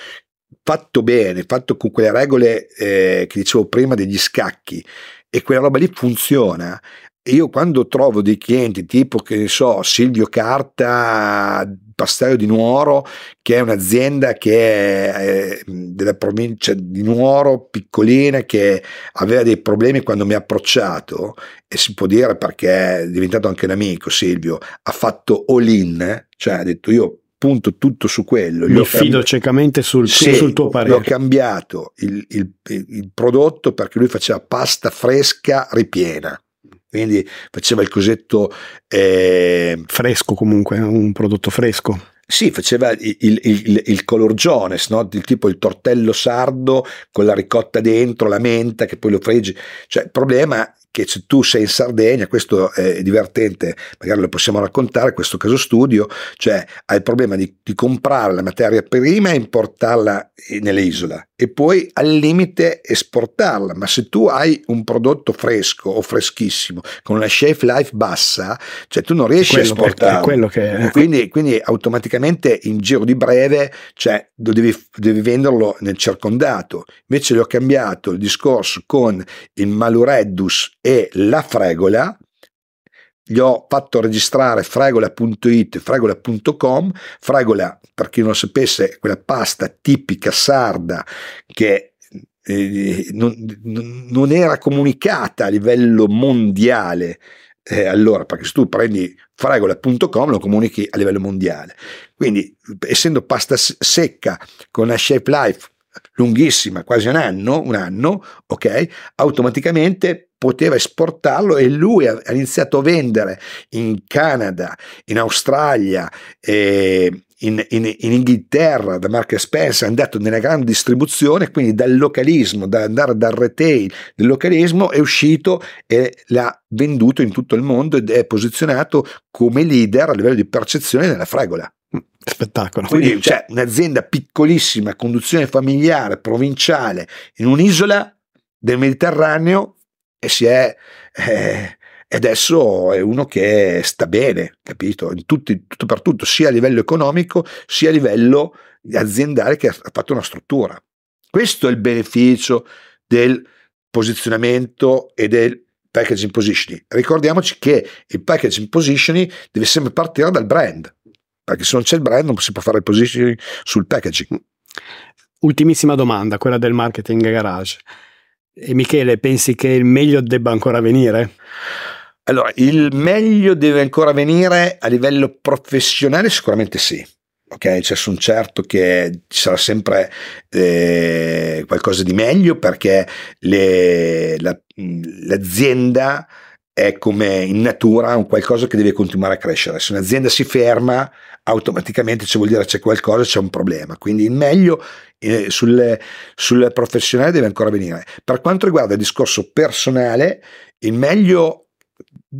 fatto bene, fatto con quelle regole eh, che dicevo prima degli scacchi, e quella roba lì funziona, io quando trovo dei clienti tipo che ne so Silvio Carta Pastello di Nuoro che è un'azienda che è della provincia di Nuoro piccolina che aveva dei problemi quando mi ha approcciato e si può dire perché è diventato anche un amico Silvio ha fatto all in cioè ha detto io punto tutto su quello. Mi fido cambi- ciecamente sul, sì, sul, tuo parere. Ho cambiato il, il, il, prodotto perché lui faceva pasta fresca ripiena quindi faceva il cosetto eh, fresco comunque, un prodotto fresco. Sì, faceva il, il, il, il color jones, no? il tipo il tortello sardo con la ricotta dentro, la menta che poi lo freggi. Cioè, il problema che se tu sei in Sardegna, questo è divertente, magari lo possiamo raccontare, questo caso studio, cioè hai il problema di, di comprare la materia prima e importarla nell'isola e poi al limite esportarla, ma se tu hai un prodotto fresco o freschissimo con una shelf life bassa, cioè tu non riesci a esportarlo. Che... Quindi, quindi, automaticamente in giro di breve cioè, devi, devi venderlo nel circondato. Invece gli ho cambiato il discorso con il Malureddus e la fregola, gli ho fatto registrare fregola.it fregola.com. Fregola, per chi non lo sapesse, è quella pasta tipica sarda che eh, non, non, era comunicata a livello mondiale. Eh, allora, perché se tu prendi fregola.com lo comunichi a livello mondiale. Quindi, essendo pasta secca con una shape life lunghissima, quasi un anno, un anno, ok, automaticamente poteva esportarlo e lui ha iniziato a vendere in Canada, in Australia, eh, in, in, in, Inghilterra da Mark Spencer, è andato nella grande distribuzione, quindi dal localismo, da andare dal retail del localismo, è uscito e l'ha venduto in tutto il mondo ed è posizionato come leader a livello di percezione nella fregola. Spettacolo. Quindi c'è un'azienda piccolissima, conduzione familiare, provinciale, in un'isola del Mediterraneo e si è... Eh, adesso è uno che sta bene, capito? Tutti, tutto per tutto, sia a livello economico sia a livello aziendale che ha fatto una struttura. Questo è il beneficio del posizionamento e del packaging positioning. Ricordiamoci che il packaging positioning deve sempre partire dal brand perché se non c'è il brand non si può fare il positioning sul packaging. Ultimissima domanda, quella del marketing garage. E Michele, pensi che il meglio debba ancora venire? Allora, il meglio deve ancora venire a livello professionale? Sicuramente sì. ok? Cioè sono certo che ci sarà sempre eh, qualcosa di meglio perché le, la, l'azienda è come in natura un qualcosa che deve continuare a crescere. Se un'azienda si ferma, automaticamente cioè vuol dire c'è qualcosa, c'è un problema. Quindi il meglio eh, sul, sul professionale deve ancora venire. Per quanto riguarda il discorso personale, il meglio,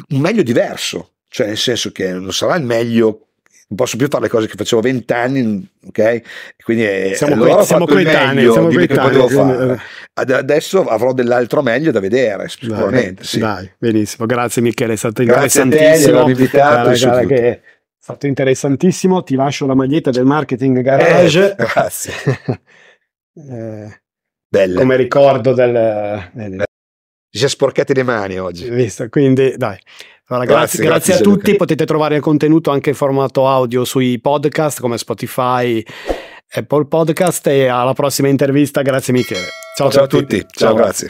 un meglio diverso, cioè nel senso che non sarà il meglio non posso più fare le cose che facevo vent'anni, ok? Quindi eh, siamo, allora siamo coetanei, siamo coetanei. Adesso avrò dell'altro meglio da vedere, sicuramente. Dai, sì. dai benissimo, grazie Michele, è stato grazie interessantissimo. Te, invitato, guarda, che è stato interessantissimo, ti lascio la maglietta del marketing garage. Eh, grazie. eh, Belle. Come ricordo del... del... Ci si è sporcati le mani oggi. Visto, quindi dai. Allora, grazie, grazie, grazie, a tutti, potete trovare il contenuto anche in formato audio sui podcast come Spotify, Apple Podcast e alla prossima intervista, grazie Michele. Ciao, ciao a tutti, ciao, ciao. grazie.